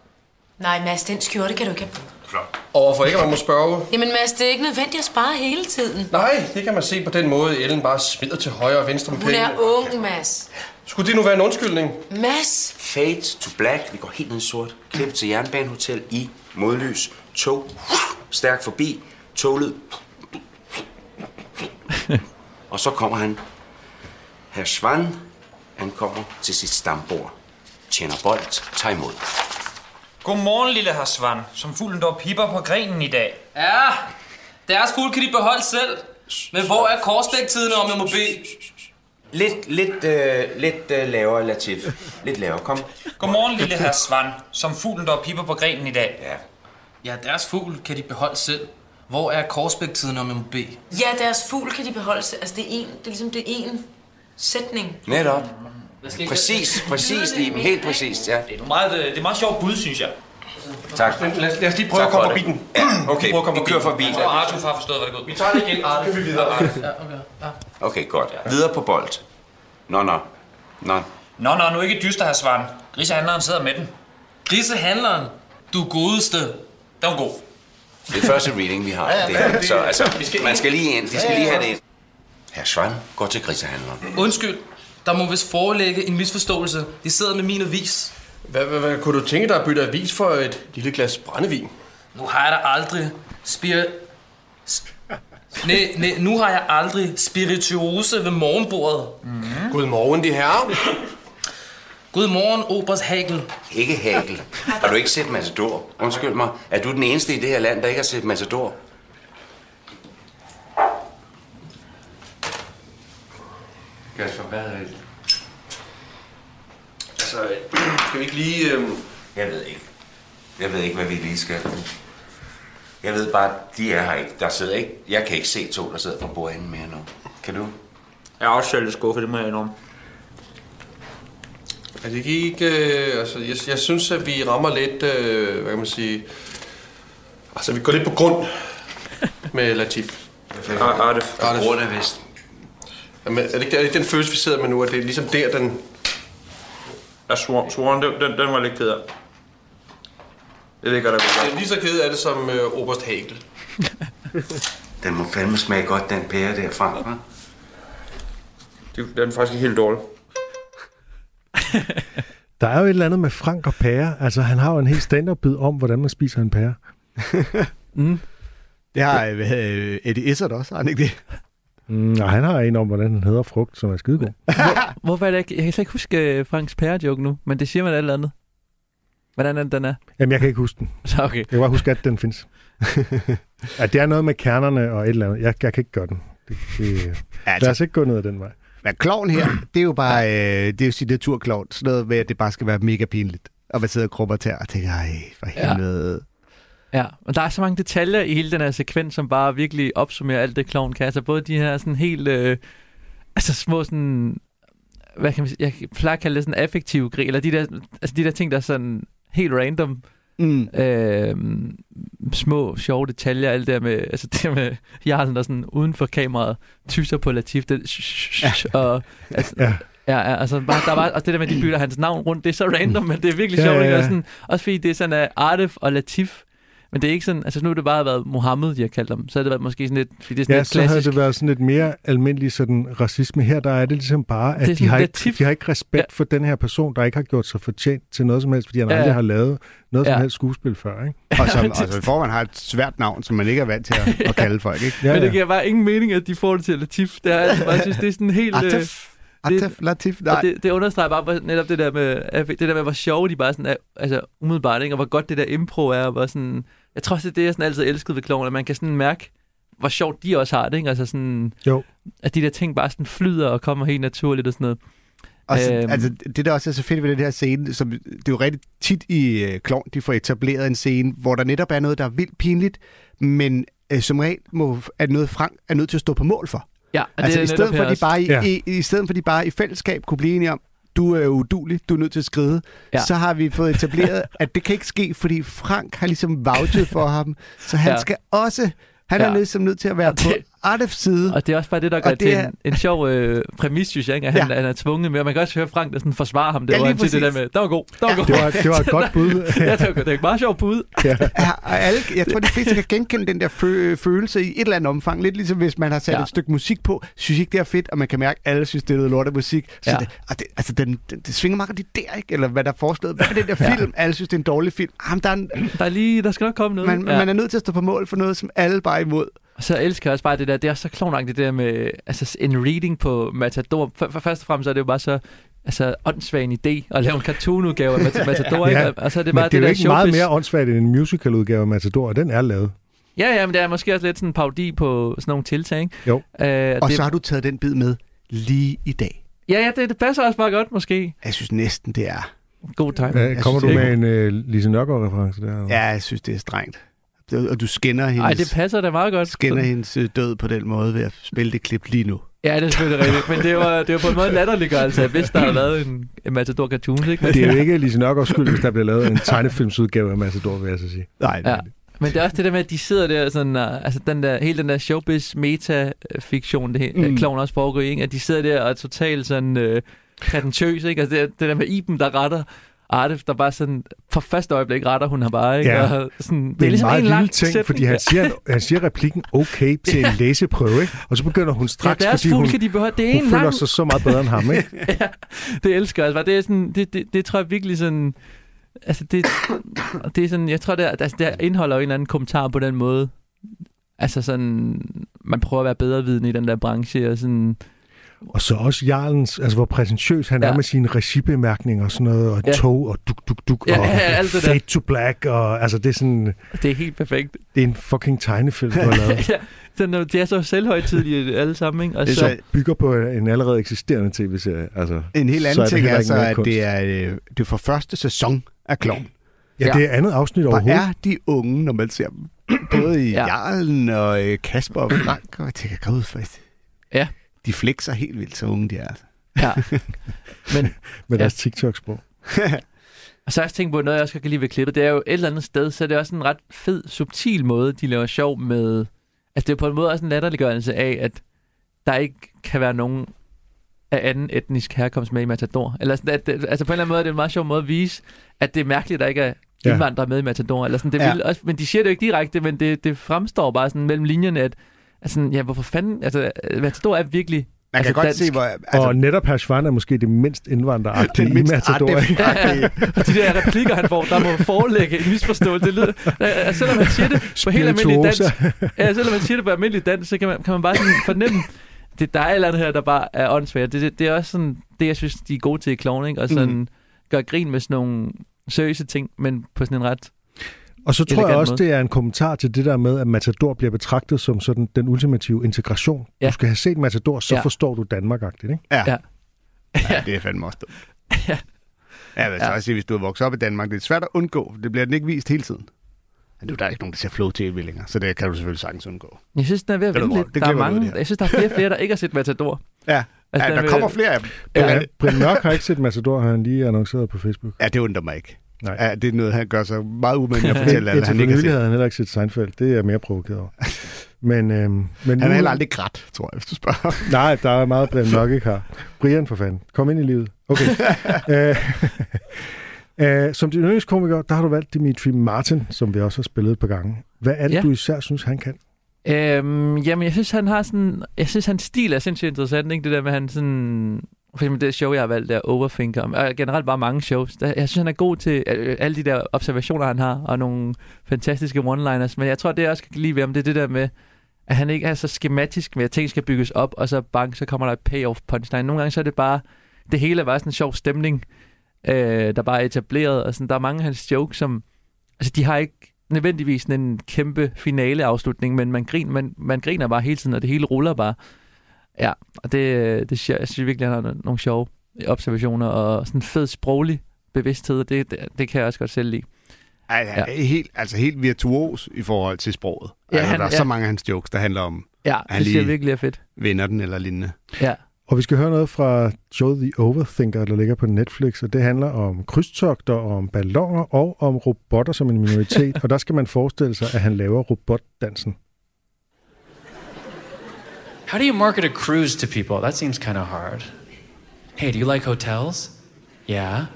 Nej, Mads, den skjorte kan du ikke have på. Flot. Overfor ikke, at man må spørge. Jamen, Mads, det er ikke nødvendigt at spare hele tiden. Nej, det kan man se på den måde, Ellen bare smider til højre og venstre med Hun er penge. ung, Mads. Skulle det nu være en undskyldning? Mads! Fade to black. Vi går helt ned i sort. Klip til jernbanehotel i modlys. Tog. Stærkt forbi. Toglyd. Og så kommer han. Herr Svan. Han kommer til sit stambord. Tjener bold. Tag imod. Godmorgen, lille herr Svan, som fuglen dog pipper på grenen i dag. Ja, deres fugl kan de beholde selv. Men hvor er Korsbæk-tiden, om jeg må bede? Lidt, lidt, øh, lidt øh, lavere latif. Lidt lavere. Kom. Godmorgen, lille herr Svan, som fuglen dog pipper på grenen i dag. Ja. Ja, deres fugl kan de beholde selv. Hvor er Korsbæk-tiden, om bede? Ja, deres fugl kan de beholde sig. Altså, det er, en, det er ligesom det er en sætning. Netop. Præcis, præcis, Liben. Helt præcis, ja. Det er meget, øh, det er meget sjovt bud, synes jeg. Tak. Men lad, os- lad os lige prøve Tak at komme for forbi den. Ja, okay, Prøv at komme vi kører forbi. Jeg tror, Arthur har forstået, hvad det går. Vi tager det igen, så kan vi videre. Ja, okay. Ja. Okay, godt. Videre på bold. Nå, nå. Nå. Nå, nå, nu ikke dyster, herr Svand. Grisehandleren sidder med den. Grisehandleren, du godeste. Den er god. Det er første reading, vi har. Det her. Så altså, man skal lige ind. De skal lige have det ind. Herr Schwan går til grisehandleren. Undskyld, der må vist forelægge en misforståelse. De sidder med min avis. Hvad, hvad, hvad kunne du tænke dig at bytte avis for et lille glas brændevin? Nu har jeg da aldrig spir... Nej, nej, nu har jeg aldrig spirituose ved morgenbordet. Mm. Godmorgen, de herrer. Godmorgen, Oberst Hagel. Ikke Hagel. Har du ikke set Matador? Undskyld mig. Er du den eneste i det her land, der ikke har set Matador? Kasper, hvad er det? Altså, skal vi ikke lige... Øh... Jeg ved ikke. Jeg ved ikke, hvad vi lige skal. Jeg ved bare, de er her ikke. Der sidder ikke. Jeg kan ikke se to, der sidder på bordenden mere nu. Kan du? Jeg er også selv lidt skuffet, det må jeg indrømme. Er det ikke... Øh, altså, jeg, jeg synes, at vi rammer lidt... Øh, hvad kan man sige... Altså, vi går lidt på grund med Latif. Artef. Grund er vist. Jamen, er det, ikke, er det ikke den følelse, vi sidder med nu, at det er ligesom der, den... Jeg svor, svoren, den, den, den var lidt ked af. Jeg ved ikke, hvad der Jeg er lige så ked af det som øh, Oberst Hagel. Den må fandme smage godt, den pære der, Frank, hva'? Den er faktisk helt dårlig. Der er jo et eller andet med Frank og pære. Altså, han har jo en helt stand-up-bid om, hvordan man spiser en pære. mm. Det har øh, Eddie Izzard også, har han ikke det? Mm, og han har en om, hvordan den hedder frugt, som er skidegod. Hvor, hvorfor er det ikke... Jeg kan slet ikke huske øh, Franks pære-joke nu, men det siger man eller andet. Hvordan er den, den er? Jamen, jeg kan ikke huske den. Så okay. Jeg kan bare huske, at den findes. at det er noget med kernerne og et eller andet. Jeg, jeg kan ikke gøre den. Det, det, altså, lad os ikke gå ned ad den vej. Men kloven her, det er jo bare, øh, det er jo signaturklovn. Sådan noget med, at det bare skal være mega pinligt. Og man sidder og krummer til og tænker, ej, for helvede. Ja, og der er så mange detaljer i hele den her sekvens, som bare virkelig opsummerer alt det, kloven kan. Altså både de her sådan helt... Øh, altså små sådan... Hvad kan man sige? Jeg plejer at kalde det sådan affektive grin, eller de der, altså de der ting, der er sådan helt random. Mm. Øh, små, sjove detaljer, alt det der med, altså det der med Jarlen, der sådan uden for kameraet tyser på Latif, det, ja. og altså, ja. Ja, ja, altså bare, der var, og det der med, at de bytter hans navn rundt, det er så random, men det er virkelig Ja, sjovt, ja, ja. Og sådan, også fordi det er sådan uh, Artif og Latif, men det er ikke sådan, altså nu har det bare været Mohammed, de har kaldt ham, så har det været måske sådan lidt, fordi det er sådan Ja, lidt så havde det været sådan lidt mere almindelig sådan racisme. Her der er det ligesom bare, at Det de har, ikke, de har ikke respekt ja. for den her person, der ikke har gjort sig fortjent til noget som helst, fordi han Ja, ja, ja. aldrig har lavet noget ja. Ja. som helst skuespil før. Ikke? Og som, for man har et svært navn, som man ikke er vant til at, at kalde folk, ikke? Ja, men det giver bare ingen mening, at de får det til Latif. Det er, altså, bare, jeg synes, det er sådan helt... øh, Atef. Atef, Latif, nej. Det, det understreger bare netop det der med, det der med, hvor sjove de bare sådan er, altså umiddelbart, ikke? og hvor godt det der impro er, og hvor sådan, jeg tror også, det er det, jeg sådan altid elsket ved kloven, at man kan sådan mærke, hvor sjovt de også har det, ikke? Altså sådan, jo. at de der ting bare sådan flyder og kommer helt naturligt og sådan noget. Og så, Øhm. altså, det der også er så fedt ved den her scene, som, det er jo rigtig tit i uh, Klovn, de får etableret en scene, hvor der netop er noget, der er vildt pinligt, men uh, som regel må, er noget Frank er nødt til at stå på mål for. Ja, og det altså er i stedet, for, de bare i, ja. i, i stedet for de bare i fællesskab kunne blive enige om, du er udulig, du er nødt til at skride, Ja. så har vi fået etableret, at det kan ikke ske, fordi Frank har ligesom vouchet for ham, så han Ja. ja. skal også, han Ja. er ligesom nødt til at være på Artefs side. Og det er også bare det, der gør det til er- en, en sjov øh, præmis, synes jeg, ikke? at han, Ja. han er tvunget med. Og man kan også høre Frank, der sådan forsvarer ham. Det Ja, var siger det der med, der var god, der var god. Det var, det var et godt bud. ja, det var, det var et meget sjovt bud. Ja. Ja, og alle, jeg tror, de fleste kan genkende den der fø- følelse i et eller andet omfang. Lidt ligesom hvis man har sat Ja. ja. et stykke musik på, synes ikke, det er fedt, og man kan mærke, at alle synes, det er noget lort af musik. Så Ja. det, og det, altså, den, den, det svinger meget det der, ikke? Eller hvad der er foreslået. Hvad med den der Ja. film? Alle synes, det er en dårlig film. Jamen, der, er en, Der, er lige, der skal nok komme noget. man, ja. man er nødt til at stå på mål for noget, som alle bare er imod. Og så elsker jeg også bare det der, det er også så klovnagtigt det der med, altså en reading på Matador. For, for først og fremmest så er det jo bare så, altså åndssvag en idé at lave en cartoon-udgave af Mat- Matador, ikke? Og så er det bare men det er jo ikke meget showbiz. mere åndssvagt end en musical-udgave af Matador, og den er lavet. Ja, ja, men det er måske også lidt sådan en parodi på sådan nogle tiltag, ikke? Jo. Øh, Og det, så har du taget den bid med lige i dag. Ja, ja, det, det passer også bare godt, måske. Jeg synes næsten, det er... God time. Øh, kommer du synes, med en uh, Lise Nørgaard-reference der? eller? Ja, jeg synes, det er strengt. Og du skinner hendes, Ej, det passer da meget godt. skinner Sådan. hendes øh, død på den måde ved at spille det klip lige nu. Ja, det er selvfølgelig rigtigt. Men det var, det var på en måde latterliggørelse, hvis der havde været en, en Matador Cartoons, ikke? Men, Det er jo ikke Lise Nørgaards skyld, hvis der bliver lavet en tegnefilmsudgave af Matador, vil jeg så sige. Nej, Ja. Men det er også det der med, at de sidder der sådan, uh, altså den der, hele den der showbiz meta-fiktion, det Mm. mm. kloven også foregår i, ikke? at de sidder der og er totalt sådan uh, prætentiøs, ikke? Altså det, det der med Iben, der retter Arte, der bare sådan, for første øjeblik retter hun her bare, ikke? Ja. Og sådan, Det er, en meget en lille ting, sætning. fordi han siger, han siger replikken okay til en læseprøve, ikke? og så begynder hun straks, ja, fordi hun, kan de beholde. Det er hun en føler lang... sig så meget bedre end ham. Ikke? ja, det elsker jeg. Altså, det, er sådan, det, det, det tror jeg virkelig sådan... Altså, det, det er sådan... Jeg tror, det, er, altså, det indeholder jo en eller anden kommentar på den måde. Altså sådan... Man prøver at være bedre vidende i den der branche, og sådan... Og så også Jarlens, altså hvor præsentøs han ja. Ja. er med sine regibemærkninger og sådan noget, og ja. Ja. tog og duk, duk, duk, Ja, og ja, alt det der. fade to black, og altså det er sådan, Det er helt perfekt. det er en fucking tegnefilm, du har lavet. ja, sådan, øh, det er så selvhøjtidlige alle sammen, ikke? Og Det så, så bygger på en allerede eksisterende tv-serie. Altså, En helt anden ting er ikke så, mere at det er, øh, det er for første sæson af Klovn. Ja, det er andet afsnit Hvor overhovedet. er de unge, når man ser dem? Både i Ja. ja. Jarlen og øh, Kasper og Frank, og jeg tænker, gå ud for Ja. De flexer helt vildt, så unge de er. altså. Ja. Men, Med ja. deres TikTok-sprog. Og så har jeg også tænkt på, noget jeg også kan lide ved klippet, det er jo et eller andet sted, så er det også en ret fed, subtil måde, de laver sjov med... Altså det er på en måde også en latterliggørelse af, at der ikke kan være nogen af anden etnisk herkomst med i Matador. Eller sådan, at, det- altså på en eller anden måde er det en meget sjov måde at vise, at det er mærkeligt, at der ikke er Ja. indvandrere med i Matador. Eller sådan, det Ja. vil også, men de siger det jo ikke direkte, men det, det fremstår bare sådan mellem linjerne, at altså, ja, hvorfor fanden... Altså, Matador er virkelig Man kan altså, godt dansk. se, hvor... Altså, og netop Hershvan er måske det mindst indvandreragtige Det i Matador. artige. ikke? Og de der replikker, han får, der må forelægge en misforståelse. Det lyder, ja, selvom han siger det på helt almindelig dansk, ja, selvom man siger det på almindelig dansk, så kan man, kan man bare sådan fornemme, det, der er et eller andet her, der bare er åndssvagt. Det, det, det er også sådan, det jeg synes, de er gode til i Klovn, ikke? Og sådan mm. gøre grin med sådan nogle seriøse ting, men på sådan en ret... Og så tror jeg også, måde. det er en kommentar til det der med, at Matador bliver betragtet som sådan den ultimative integration. Ja. Ja. Du skal have set Matador, så ja. Ja. forstår du Danmark-agtigt, ikke? Ja. Ja. ja. det er fandme også dumt. Ja. Jeg vil så Ja. også sige, hvis du er vokset op i Danmark, det er svært at undgå, for det bliver den ikke vist hele tiden. Men du, der er ikke nogen, der ser flow tv længere, så det kan du selvfølgelig sagtens undgå. Jeg synes, den er ved at vinde lidt. Det Der er mange, det her. jeg synes, der er flere og flere, der ikke har set Matador. Ja, Altså, ja den der vil- kommer flere af dem. Ja. Ja. Brian Mørk har ikke set Matador, har han lige annonceret på Facebook. ja, det undrer mig ikke. Nej. Ja, det er noget, han gør sig meget umænd med at fortælle, at han ikke har set. havde han heller ikke set Seinfeld. Det er jeg mere provokeret over. Men, øhm, men Han nu- er heller aldrig grædt, tror jeg, hvis du spørger. Nej, der er meget Brian Mørk ikke har. Brian for fanden. Kom ind i livet. Okay. øh, øh, som din yndlingskomiker, der har du valgt Dimitri Martin, som vi også har spillet et par gange. Hvad er det. Ja. du især synes, han kan? Øhm, jamen, jeg synes, han har sådan... Jeg synes, hans stil er sindssygt interessant, ikke? Det der med, han sådan... For eksempel det show, jeg har valgt, der Overthinker. Og generelt bare mange shows. Der, jeg synes, han er god til øh, alle de der observationer, han har, og nogle fantastiske one-liners. Men jeg tror, det jeg også kan lide ved ham, det er det der med, at han ikke er så skematisk med, at ting skal bygges op, og så bang, så kommer der et payoff punchline. Nogle gange så er det bare... Det hele er bare sådan en sjov stemning, øh, der bare er etableret. Og sådan, der er mange af hans jokes, som... Altså, de har ikke nødvendigvis en kæmpe finale afslutning, men man, grin, man, man griner bare hele tiden, og det hele ruller bare. Ja, og det, det synes jeg synes virkelig, han har nogle sjove observationer, og sådan en fed sproglig bevidsthed, og det, det, det kan jeg også godt selv lide. Ej, han er helt, altså helt virtuos i forhold til sproget. Ja, Ja, altså, han- der er ja. så mange af hans jokes, der handler om, Ja, at det han jeg lige virkelig er fedt. vinder den eller lignende. Ja. Og vi skal høre noget fra Joe the Overthinker, der ligger på Netflix, og det handler om krydstogter, om ballonger og om robotter som en minoritet. og der skal man forestille sig, at han laver robotdansen. How do you market a cruise to people? That seems kind of hard. Hey, do you like hotels? Yeah.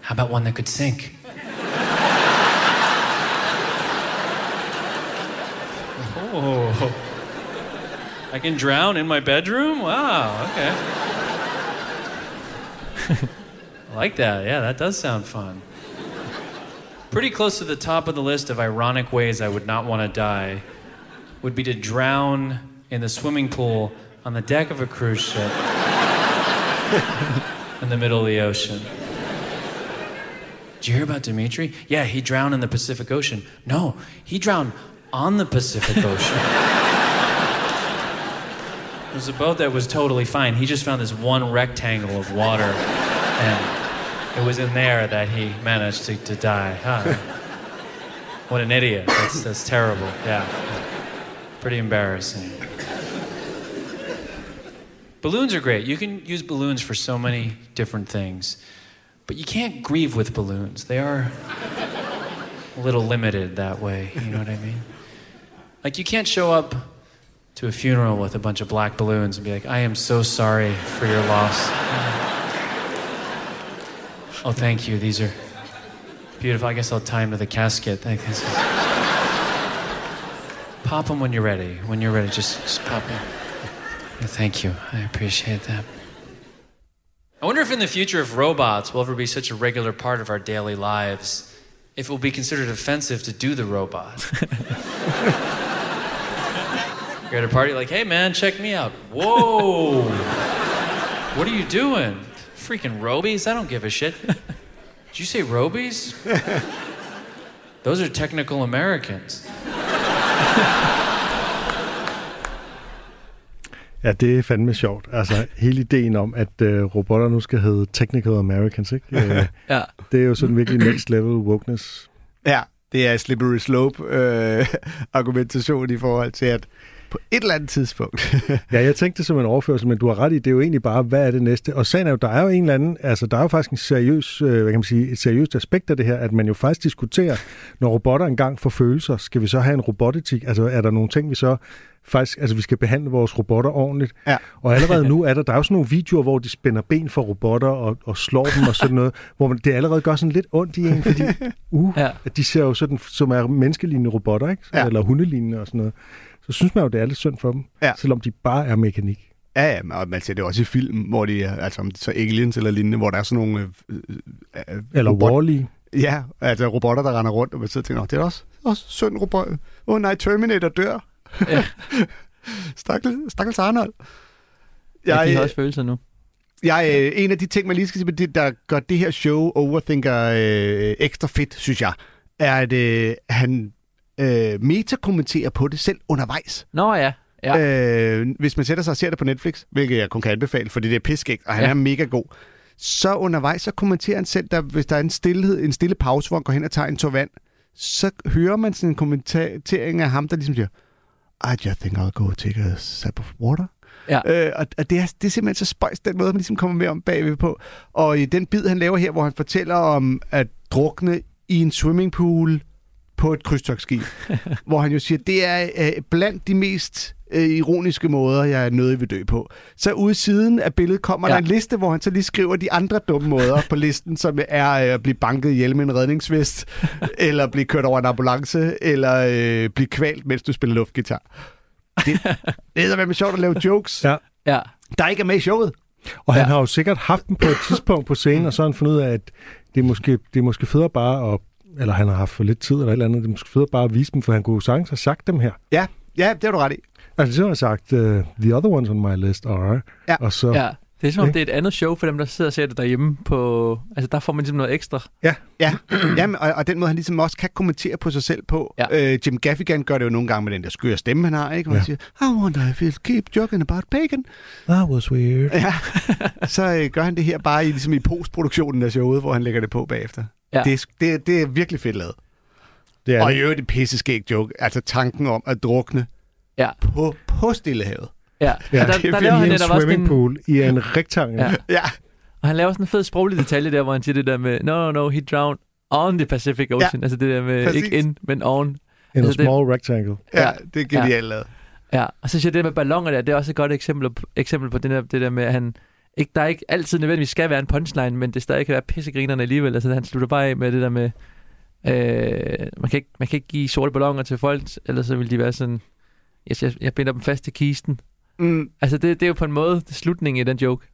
How about one that could sink? Oh. I can drown in my bedroom? Wow, okay. I like that. Yeah, that does sound fun. Pretty close to the top of the list of ironic ways I would not want to die would be to drown in the swimming pool on the deck of a cruise ship in the middle of the ocean. Did you hear about Dimitri? Yeah, he drowned in the Pacific Ocean. No, he drowned on the Pacific Ocean. it was a boat that was totally fine. He just found this one rectangle of water, and it was in there that he managed to, to die. Huh. What an idiot. That's, that's terrible. Yeah. Pretty embarrassing. Balloons are great. You can use balloons for so many different things, but you can't grieve with balloons. They are a little limited that way. You know what I mean? Like you can't show up to a funeral with a bunch of black balloons and be like, "I am so sorry for your loss." oh, thank you. These are beautiful. I guess I'll tie them to the casket. Is- Pop them when you're ready. When you're ready, just, just pop them. Thank you. I appreciate that. I wonder if in the future, if robots will ever be such a regular part of our daily lives, if it will be considered offensive to do the robot. You're at a party, like, hey man, check me out. Whoa! What are you doing? Freaking robies? I don't give a shit. Did you say robies? Those are technical Americans. Ja, det er fandme sjovt. Altså, hele ideen om, at øh, robotter nu skal hedde Technical Americans, ikke? Øh, Ja. Det er jo sådan virkelig next level wokeness. Ja, det er slippery slope øh, argumentation i forhold til, at på et eller andet tidspunkt. Ja, jeg tænkte det som en overførsel, men du har ret i, det er jo egentlig bare, hvad er det næste? Og sagen er jo, der er jo en eller anden, altså der er jo faktisk en seriøs, øh, hvad kan man sige, et seriøst aspekt af det her, at man jo faktisk diskuterer, når robotter engang får følelser, skal vi så have en robotetik? Altså er der nogle ting, vi så faktisk, altså vi skal behandle vores robotter ordentligt? Ja. Og allerede nu er der, der er jo sådan nogle videoer, hvor de spænder ben for robotter og, og slår dem og sådan noget, hvor man, det allerede gør sådan lidt ondt i en, fordi uh, Ja. at de ser jo sådan, som er menneskelignende robotter, ikke? Ja. Eller hundelignende og sådan noget. Så synes man jo, det er lidt synd for dem, Ja. selvom de bare er mekanik. Ja, ja, og man ser det også i film, hvor de er, altså om det så aliens eller lignende, hvor der er sådan nogle... Øh, øh, Eller robot- Wall-E. Ja, altså robotter, der render rundt, og man sidder og tænker, "Nå, det er også, også synd robot. Åh oh, nej, Terminator dør. Ja. Stakkels, stakkels Arnold. Ja, de øh, har også følelser nu. Jeg, øh, en af de ting, man lige skal sige, med det, der gør det her show Overthinker øh, ekstra fedt, synes jeg, er, at øh, han øh, metakommenterer på det selv undervejs. Nå ja. ja. Øh, hvis man sætter sig og ser det på Netflix, hvilket jeg kun kan anbefale, fordi det er piskægt, og han Ja. ja. er mega god, så undervejs, så kommenterer han selv, der, hvis der er en, stillhed, en stille pause, hvor han går hen og tager en tår vand, så hører man sådan en kommentering af ham, der ligesom siger, I just think I'll go take a sip of water. Ja. Øh, og og det, er, det er simpelthen så spøjs, den måde, man ligesom kommer med om bagved på. Og i den bid, han laver her, hvor han fortæller om at drukne i en swimmingpool på et krydstogsskib, hvor han jo siger, det er øh, blandt de mest øh, ironiske måder, jeg er nødt vil dø på. Så ude siden af billedet kommer ja. Der en liste, hvor han så lige skriver de andre dumme måder på listen, som er øh, at blive banket ihjel med en redningsvest, eller blive kørt over en ambulance, eller øh, blive kvalt, mens du spiller luftgitar. Det, det er med sjovt at lave jokes, Ja. Ja. der ikke er med i showet. Og han Ja. har jo sikkert haft dem på et tidspunkt på scenen, og så har han fundet ud af, at det er måske, det er måske federe bare at eller han har haft for lidt tid eller et eller andet, det er måske federe bare at vise dem, for han kunne jo sagtens have sagt dem her. Ja, ja det har du ret i. Altså, så har jeg sagt, uh, the other ones on my list are, Ja. og så, ja. Det er som om, det er et andet show for dem, der sidder og ser det derhjemme på... Altså, der får man ligesom noget ekstra. Ja, Jamen, og, og den måde, han ligesom også kan kommentere på sig selv på. Ja. Øh, Jim Gaffigan gør det jo nogle gange med den der skøre stemme, han har, ikke? Hvor han Ja. siger, I wonder if he'll keep joking about bacon. that was weird. Ja, så øh, gør han det her bare i, ligesom i postproduktionen af showet, hvor han lægger det på bagefter. Ja. Det, er, det, det er virkelig fedt lavet. Det er og i det. øvrigt et pisseskægt joke. Altså tanken om at drukne Ja. på, på Stillehavet. Ja. Ja, og der, det er der fedt. laver han en netop også en... swimmingpool i en rektangel. Ja. Ja, Og han laver sådan en fed sproglig detalje der, hvor han siger det der med, no, no, no, he drowned on the Pacific Ocean. Ja, altså det der med, præcis. ikke in, men on. In a Altså, det- small rectangle. ja, Ja. det er genialt lavet. Ja, og så siger jeg det der med ballonger der, det er også et godt eksempel, eksempel på det der, det der med, at han, ikke, der er ikke altid nødvendigvis skal være en punchline, men det stadig kan være pissegrinerne alligevel. Altså han slutter bare af med det der med, øh, man, kan ikke, man kan ikke give sorte ballonger til folk, ellers så vil de være sådan, yes, jeg, jeg binder dem fast til kisten. Mm, Altså det, det er jo på en måde det slutningen i den joke.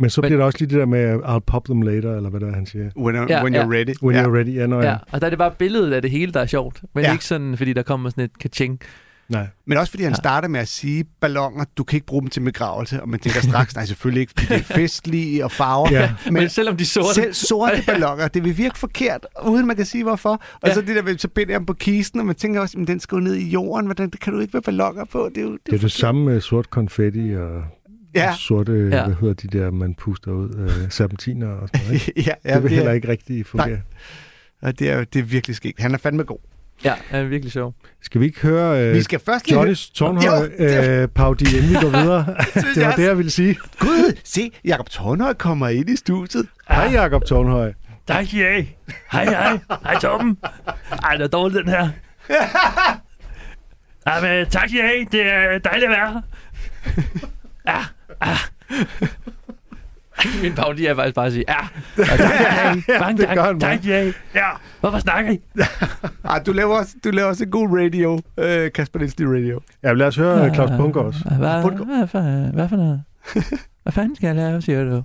Men så Men- bliver der også lige det der med, I'll pop them later, eller hvad der er, han siger. when, I, Ja, when ja. you're ready. When ja. you're ready. Ja, når Ja. jeg, og der er det bare billedet af det hele, der er sjovt, men Ja. ikke sådan, fordi der kommer sådan et kaching. Nej. Men også fordi han Ja. starter med at sige, ballonger, du kan ikke bruge dem til begravelse. Og man tænker straks, nej selvfølgelig ikke, fordi det er festlige og farver. Ja. Men, men selvom de er sorte, Selv sorte ballonger, det vil virke forkert, uden man kan sige hvorfor. Og Ja. så det der, så binder jeg dem på kisten, og man tænker også, at den skal jo ned i jorden, hvordan det kan du ikke være ballonger på? Det er jo det Det er det samme med sort konfetti og Ja. sorte, Ja. hvad hedder de der, man puster ud, øh, serpentiner og sådan noget. Ikke? ja, ja, det vil det, heller er, ikke rigtig fungere. og det, er, det er virkelig skægt. Han er fandme god. Ja, han er virkelig sjov. Skal vi ikke høre øh, Vi skal først lige Johnnys Tornhøj øh, parodi, inden vi går videre? det var det, jeg ville sige. Gud, se, Jakob Tornhøj kommer ind i studiet. Hej, Jakob Tornhøj. Tak, ja. Hej, hej. Hej, Torben. Ej, det er dårligt, den her. Ej, men tak, ja. Det er dejligt at være her. Ja, Min parodi er faktisk bare at sige, ja. Og tak, ja. Ja, Mange det gør han tak. Tak, ja. Ja. Hvorfor snakker I? Ej, du laver også, du laver også en god radio, øh, Kasper Nielsen radio. Ja, lad os høre ja. Claus Bunker også. Hvad, hvad, for, hvad for noget? Hvad fanden skal jeg lave, siger du?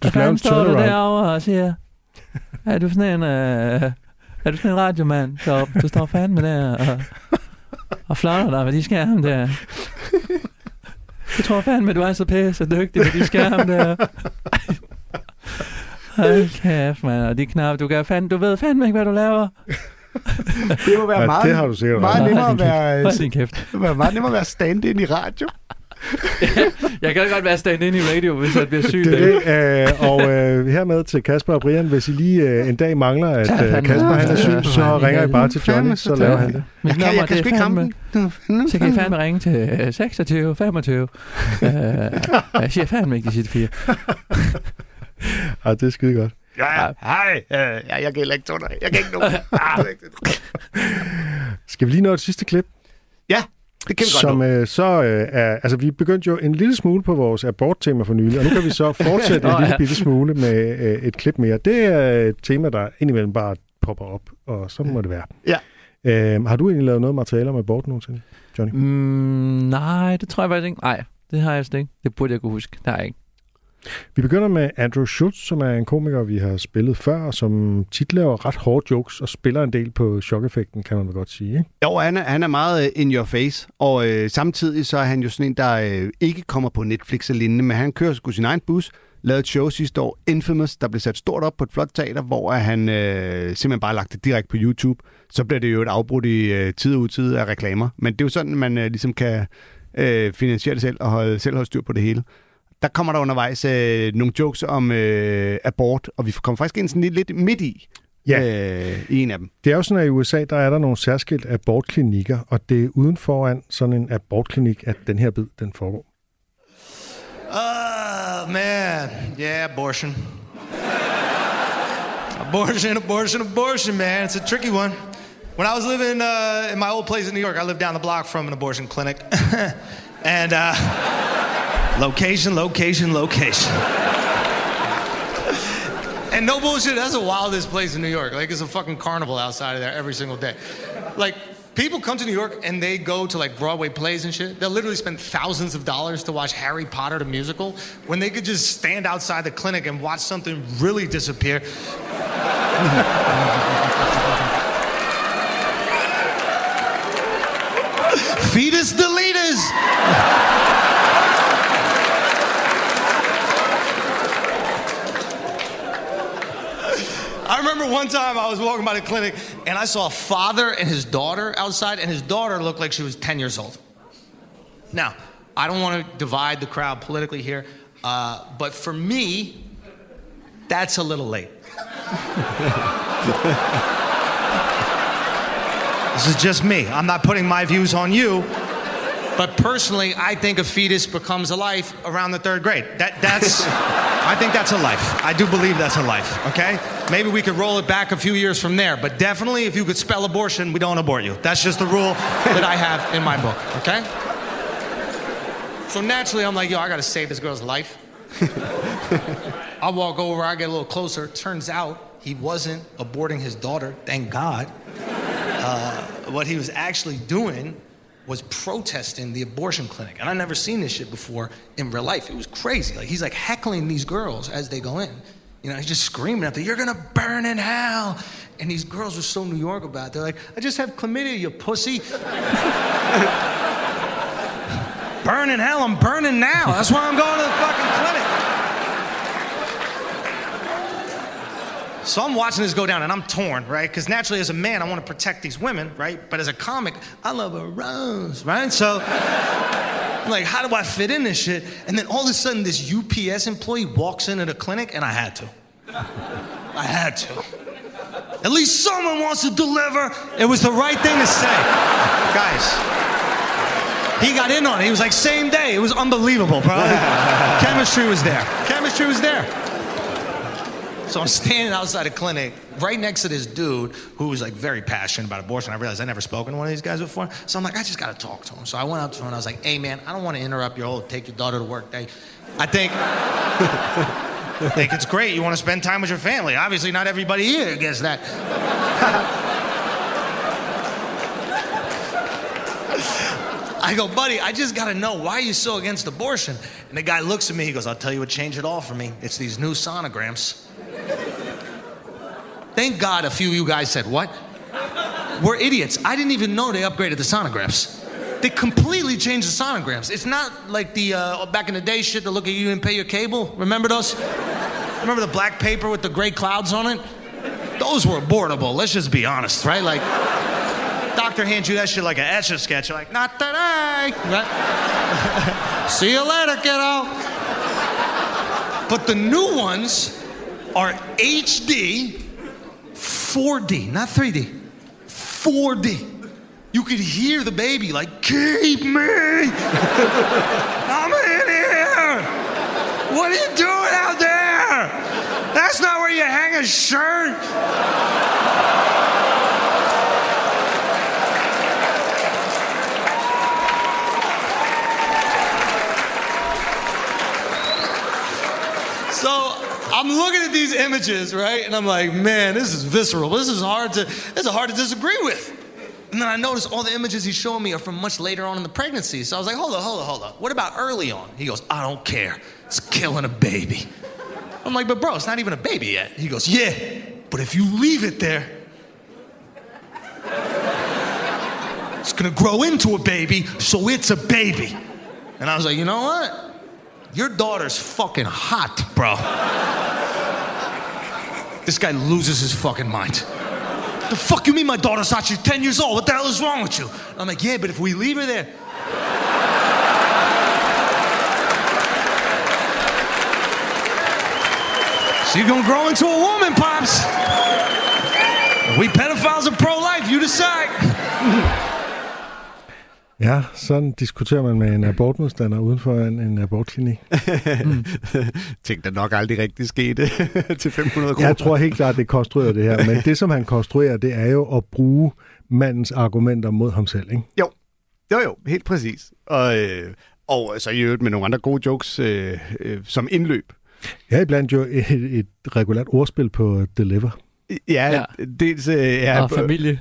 Hvad fanden står du derovre og siger? Er du sådan en, øh, er du sådan en radiomand, så du står fandme der og, og flotter dig med de skærme der? Jeg tror fandme, du er så pisse dygtig med de skærme der. Hold kæft, mand. Og de knap, du, kan fandme, du ved fandme ikke, hvad du laver. Det må være Ja, meget, det har du sikkert meget nemmere at være, meget nemmere at være stand-in i radio. Jeg kan godt være stand ind i radio, hvis jeg bliver syg. Det er det, øh, og øh, hermed til Kasper og Brian, hvis I lige øh, en dag mangler, at Ja, øh. Kasper han er syg, Ja, så ringer I bare til Johnny, så laver han det. Mit Jeg kan- jeg kan sgu er ikke fandme, ramme så kan I fandme ringe til øh, 26 25. uh, jeg siger fandme ikke de sidste fire. Ej, det er skide godt. Ja, hej. Øh, Ja, jeg kan heller ikke tåle Jeg kan ikke nå. Skal vi lige nå et sidste klip? Ja, det kan vi godt som øh, så øh, er, altså vi begyndte jo en lille smule på vores aborttema for nylig, og nu kan vi så fortsætte en Nå, lille ja. bitte smule med øh, et klip mere. Det er et tema, der indimellem bare popper op, og sådan må det være. Ja. Øh, har du egentlig lavet noget materiale om abort nogensinde, Johnny? Mm, nej, det tror jeg faktisk ikke. Nej, det har jeg slet ikke. Det burde jeg kunne huske. Det har jeg ikke. Vi begynder med Andrew Schultz, som er en komiker, vi har spillet før, og som tit laver ret hårde jokes og spiller en del på chokeffekten, kan man vel godt sige. Ikke? Jo, han er, han er meget øh, in your face, og øh, samtidig så er han jo sådan en, der øh, ikke kommer på Netflix og lignende, men han kører sgu sin egen bus, lavede et show sidste år, Infamous, der blev sat stort op på et flot teater, hvor han øh, simpelthen bare lagt det direkte på YouTube. Så bliver det jo et afbrudt i øh, tid og utid af reklamer, men det er jo sådan, man øh, ligesom kan øh, finansiere det selv og holde, selv holde styr på det hele. Der kommer der undervejs øh, nogle jokes om øh, abort, og vi kommer faktisk ind sådan lidt, lidt midt i, Ja. øh, i en af dem. Det er jo sådan, at i USA, der er der nogle særskilt abortklinikker, og det er uden foran sådan en abortklinik, at den her bid, den foregår. Uh, man. Yeah, abortion. abortion, abortion, abortion, man. It's a tricky one. When I was living uh, in my old place in New York, I lived down the block from an abortion clinic. and uh, location, location, location. and no bullshit, that's the wildest place in New York. Like, it's a fucking carnival outside of there every single day. Like, people come to New York and they go to like Broadway plays and shit. They'll literally spend thousands of dollars to watch Harry Potter the musical when they could just stand outside the clinic and watch something really disappear. Fetus deleters! I remember one time I was walking by the clinic and I saw a father and his daughter outside, and his daughter looked like she was 10 years old. Now, I don't want to divide the crowd politically here, uh, but for me, that's a little late. this is just me. I'm not putting my views on you. But personally, I think a fetus becomes a life around the third grade. That, that's, I think that's a life. I do believe that's a life, okay? Maybe we could roll it back a few years from there, but definitely if you could spell abortion, we don't abort you. That's just the rule that I have in my book, okay? So naturally, I'm like, yo, I gotta save this girl's life. I walk over, I get a little closer. Turns out he wasn't aborting his daughter, thank God. Uh, what he was actually doing was protesting the abortion clinic. And I never seen this shit before in real life. It was crazy. Like he's like heckling these girls as they go in. You know, he's just screaming at them, you're gonna burn in hell. And these girls were so New York about it. They're like, I just have chlamydia, you pussy. burn in hell, I'm burning now. That's why I'm going to the fucking clinic. So I'm watching this go down and I'm torn, right? Because naturally, as a man, I want to protect these women, right? But as a comic, I love a rose, right? So I'm like, how do I fit in this shit? And then all of a sudden, this UPS employee walks into the clinic and I had to. I had to. At least someone wants to deliver. It was the right thing to say. Guys, he got in on it. He was like, same day. It was unbelievable, bro. Chemistry was there. Chemistry was there. So I'm standing outside a clinic right next to this dude who was like very passionate about abortion. I realized I'd never spoken to one of these guys before. So I'm like, I just got to talk to him. So I went up to him and I was like, hey, man, I don't want to interrupt your whole take your daughter to work day. I think. I think it's great. You want to spend time with your family. Obviously, not everybody here gets that. I go, buddy, I just got to know why are you so against abortion? And the guy looks at me. He goes, I'll tell you what changed it all for me. It's these new sonograms. Thank God a few of you guys said, What? We're idiots. I didn't even know they upgraded the sonograms. They completely changed the sonograms. It's not like the uh, back in the day shit to look at you and pay your cable. Remember those? Remember the black paper with the gray clouds on it? Those were abortable. Let's just be honest, right? Like, doctor hands you that shit like an etch a sketch. You're like, not today. Right? See you later, kiddo. But the new ones are HD 4D, not 3D. 4D. You could hear the baby like, keep me! I'm in here! What are you doing out there? That's not where you hang a shirt! So I'm looking at these images, right? And I'm like, man, this is visceral. This is hard to this is hard to disagree with. And then I noticed all the images he's showing me are from much later on in the pregnancy. So I was like, hold up, hold up, hold on. What about early on? He goes, I don't care. It's killing a baby. I'm like, but bro, it's not even a baby yet. He goes, yeah, but if you leave it there, it's gonna grow into a baby, so it's a baby. And I was like, you know what? Your daughter's fucking hot, bro. This guy loses his fucking mind. The fuck you mean my daughter's hot? She's 10 years old. What the hell is wrong with you? I'm like, yeah, but if we leave her there. She's gonna grow into a woman, Pops. We pedophiles are pro-life, you decide. Ja, sådan diskuterer man med en abortmodstander uden for en, en abortklinik. mm. Tænk, der nok aldrig rigtig skete til 500 kroner. Jeg tror helt klart, det er konstrueret det her. Men det, som han konstruerer, det er jo at bruge mandens argumenter mod ham selv, ikke? Jo, jo, jo, helt præcis. Og, øh, og så i øvrigt med nogle andre gode jokes øh, øh, som indløb. Ja, iblandt jo et, et regulært ordspil på Deliver. Ja, ja. dels... Øh, ja, og familie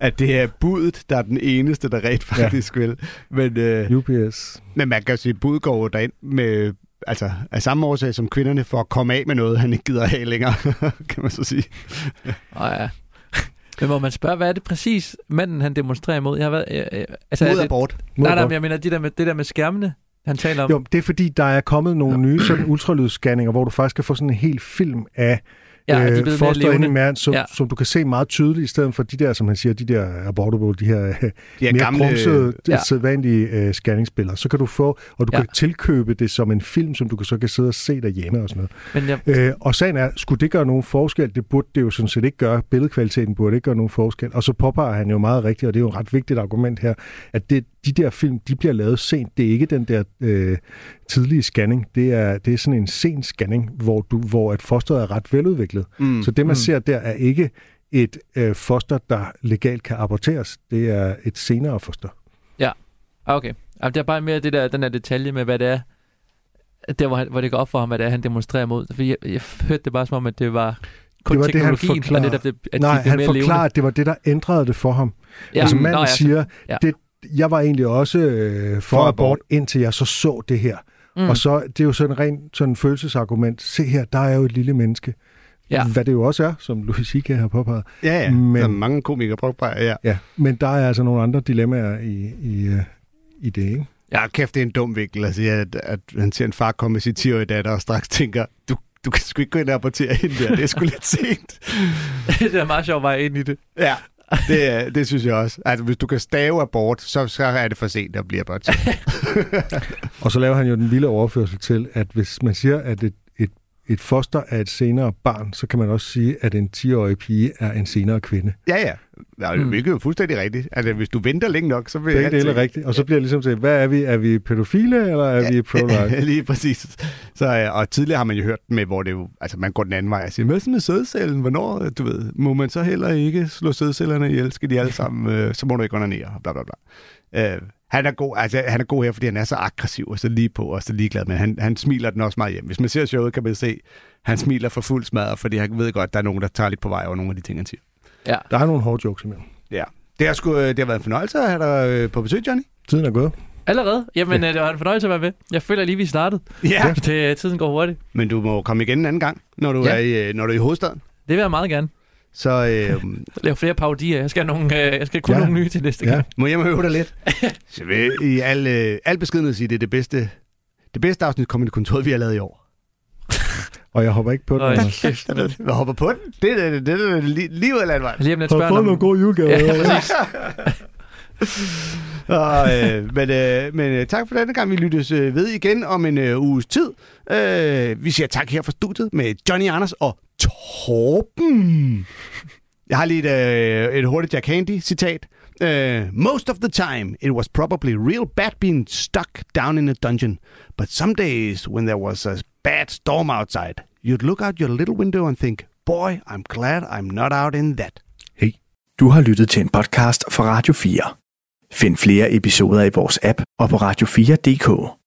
at det er budet, der er den eneste, der rent faktisk ja. vil. Men, øh, UPS. Men man kan sige, at bud går derind med, altså af samme årsag som kvinderne, for at komme af med noget, han ikke gider have længere, kan man så sige. Åh oh, ja. Men må man spørge, hvad er det præcis, manden han demonstrerer imod? Jeg har været, øh, øh, altså, Mod abort. Nej, nej, men jeg mener, det der med, det der med skærmene, han taler om. Jo, det er fordi, der er kommet nogle nye sådan ultralydsscanninger, hvor du faktisk kan få sådan en hel film af ja, øh, foster ind i maven, som, ja. som du kan se meget tydeligt, i stedet for de der, som han siger, de der abortable, de her de mere gamle, grumsede, ja. sædvanlige øh, scanningsbilleder. Så kan du få, og du ja. kan tilkøbe det som en film, som du kan, så kan sidde og se derhjemme og sådan noget. Men ja. øh, og sagen er, skulle det gøre nogen forskel? Det burde det jo sådan set ikke gøre. Billedkvaliteten burde ikke gøre nogen forskel. Og så påpeger han jo meget rigtigt, og det er jo et ret vigtigt argument her, at det, de der film, de bliver lavet sent. Det er ikke den der øh, tidlige scanning. Det er, det er sådan en sen scanning, hvor, du, hvor et foster er ret veludviklet. Mm. Så det, man mm. ser der, er ikke et øh, foster, der legalt kan aborteres. Det er et senere foster. Ja, okay. Altså, det er bare mere det der, den der detalje med, hvad det er, der hvor, han, hvor det går op for ham, hvad det er, han demonstrerer mod. For jeg, jeg hørte det bare som om, at det var kun det var det, han forklarer. og det, at Nej, de han forklarer, at det var det, der ændrede det for ham. Ja. Altså manden Nå, ja, siger, ja. det, jeg var egentlig også øh, for, for abort, indtil jeg så så det her. Mm. Og så, det er jo sådan en ren sådan følelsesargument. Se her, der er jo et lille menneske. Ja. Hvad det jo også er, som Louis C.K. har påpeget. Ja, ja. Men, der er mange komikere påpeger, ja. ja. Men der er altså nogle andre dilemmaer i, i, uh, i det, ikke? Ja, kæft, det er en dum vinkel at sige, at, at han ser en far komme med sit 10-årige datter og straks tænker, du, du kan sgu ikke gå ind og abortere hende der, det er sgu lidt sent. det er meget sjovt vej ind i det. Ja, det, det synes jeg også. Altså, hvis du kan stave abort, så, så er det for sent at blive aborteret. og så laver han jo den vilde overførsel til, at hvis man siger, at et, et, foster er et senere barn, så kan man også sige, at en 10-årig pige er en senere kvinde. Ja, ja. ja mm. Hvilket er jo fuldstændig rigtigt. Altså, hvis du venter længe nok, så vil Begge dele er rigtigt. Og så bliver det ligesom til, hvad er vi? Er vi pædofile, eller er vi pro-life? Lige præcis. Så, øh, og tidligere har man jo hørt med, hvor det jo, altså man går den anden vej og siger, hvad så med sædcellen? Hvornår, du ved, må man så heller ikke slå sædcellerne ihjel? Skal de alle sammen, øh, så må du ikke onanere, bla bla bla. Øh, han er, god, altså, han er god her, fordi han er så aggressiv og så lige på og så ligeglad, men han, han smiler den også meget hjem. Hvis man ser showet, kan man se, han smiler for fuld smadret, fordi han ved godt, at der er nogen, der tager lidt på vej over nogle af de ting, han siger. Ja. Der er nogle hårde jokes imellem. Ja. Det har, sgu, øh, det har været en fornøjelse at have dig øh, på besøg, Johnny. Tiden er gået. Allerede? Jamen, ja. det var en fornøjelse at være med. Jeg føler lige, vi startede. Ja. Det, tiden går hurtigt. Men du må komme igen en anden gang, når du, Ja. er, i, øh, når du er i hovedstaden. Det vil jeg meget gerne. Så øh, Lav flere parodier. Jeg skal, nogle, øh, jeg skal kun Ja. ja. nogle nye til næste gang. må jeg må øve dig lidt. Så vil i al, øh, al beskedenhed sige, det er det bedste, det bedste afsnit Comedy Kontoret, vi har lavet i år. Og jeg hopper ikke på den. Øj, kæft. Jeg hopper på den. Det er det, det, det, det, lige, lige ud af landvejen. Lige om lidt Har spørger fået om... nogle gode julegaver? Ja, præcis. og, øh, men øh, men øh, tak for denne gang. Vi lyttes øh, ved igen om en øh, uges tid. Øh, vi siger tak her fra studiet med Johnny Anders og Torben. Jeg har lige et, øh, et hurtigt Jack Handy citat. Uh, most of the time, it was probably real bad being stuck down in a dungeon. But some days, when there was a bad storm outside, you'd look out your little window and think, boy, I'm glad I'm not out in that. Hey, du har lyttet til en podcast fra Radio 4. Find flere episoder i vores app og på radio4.dk.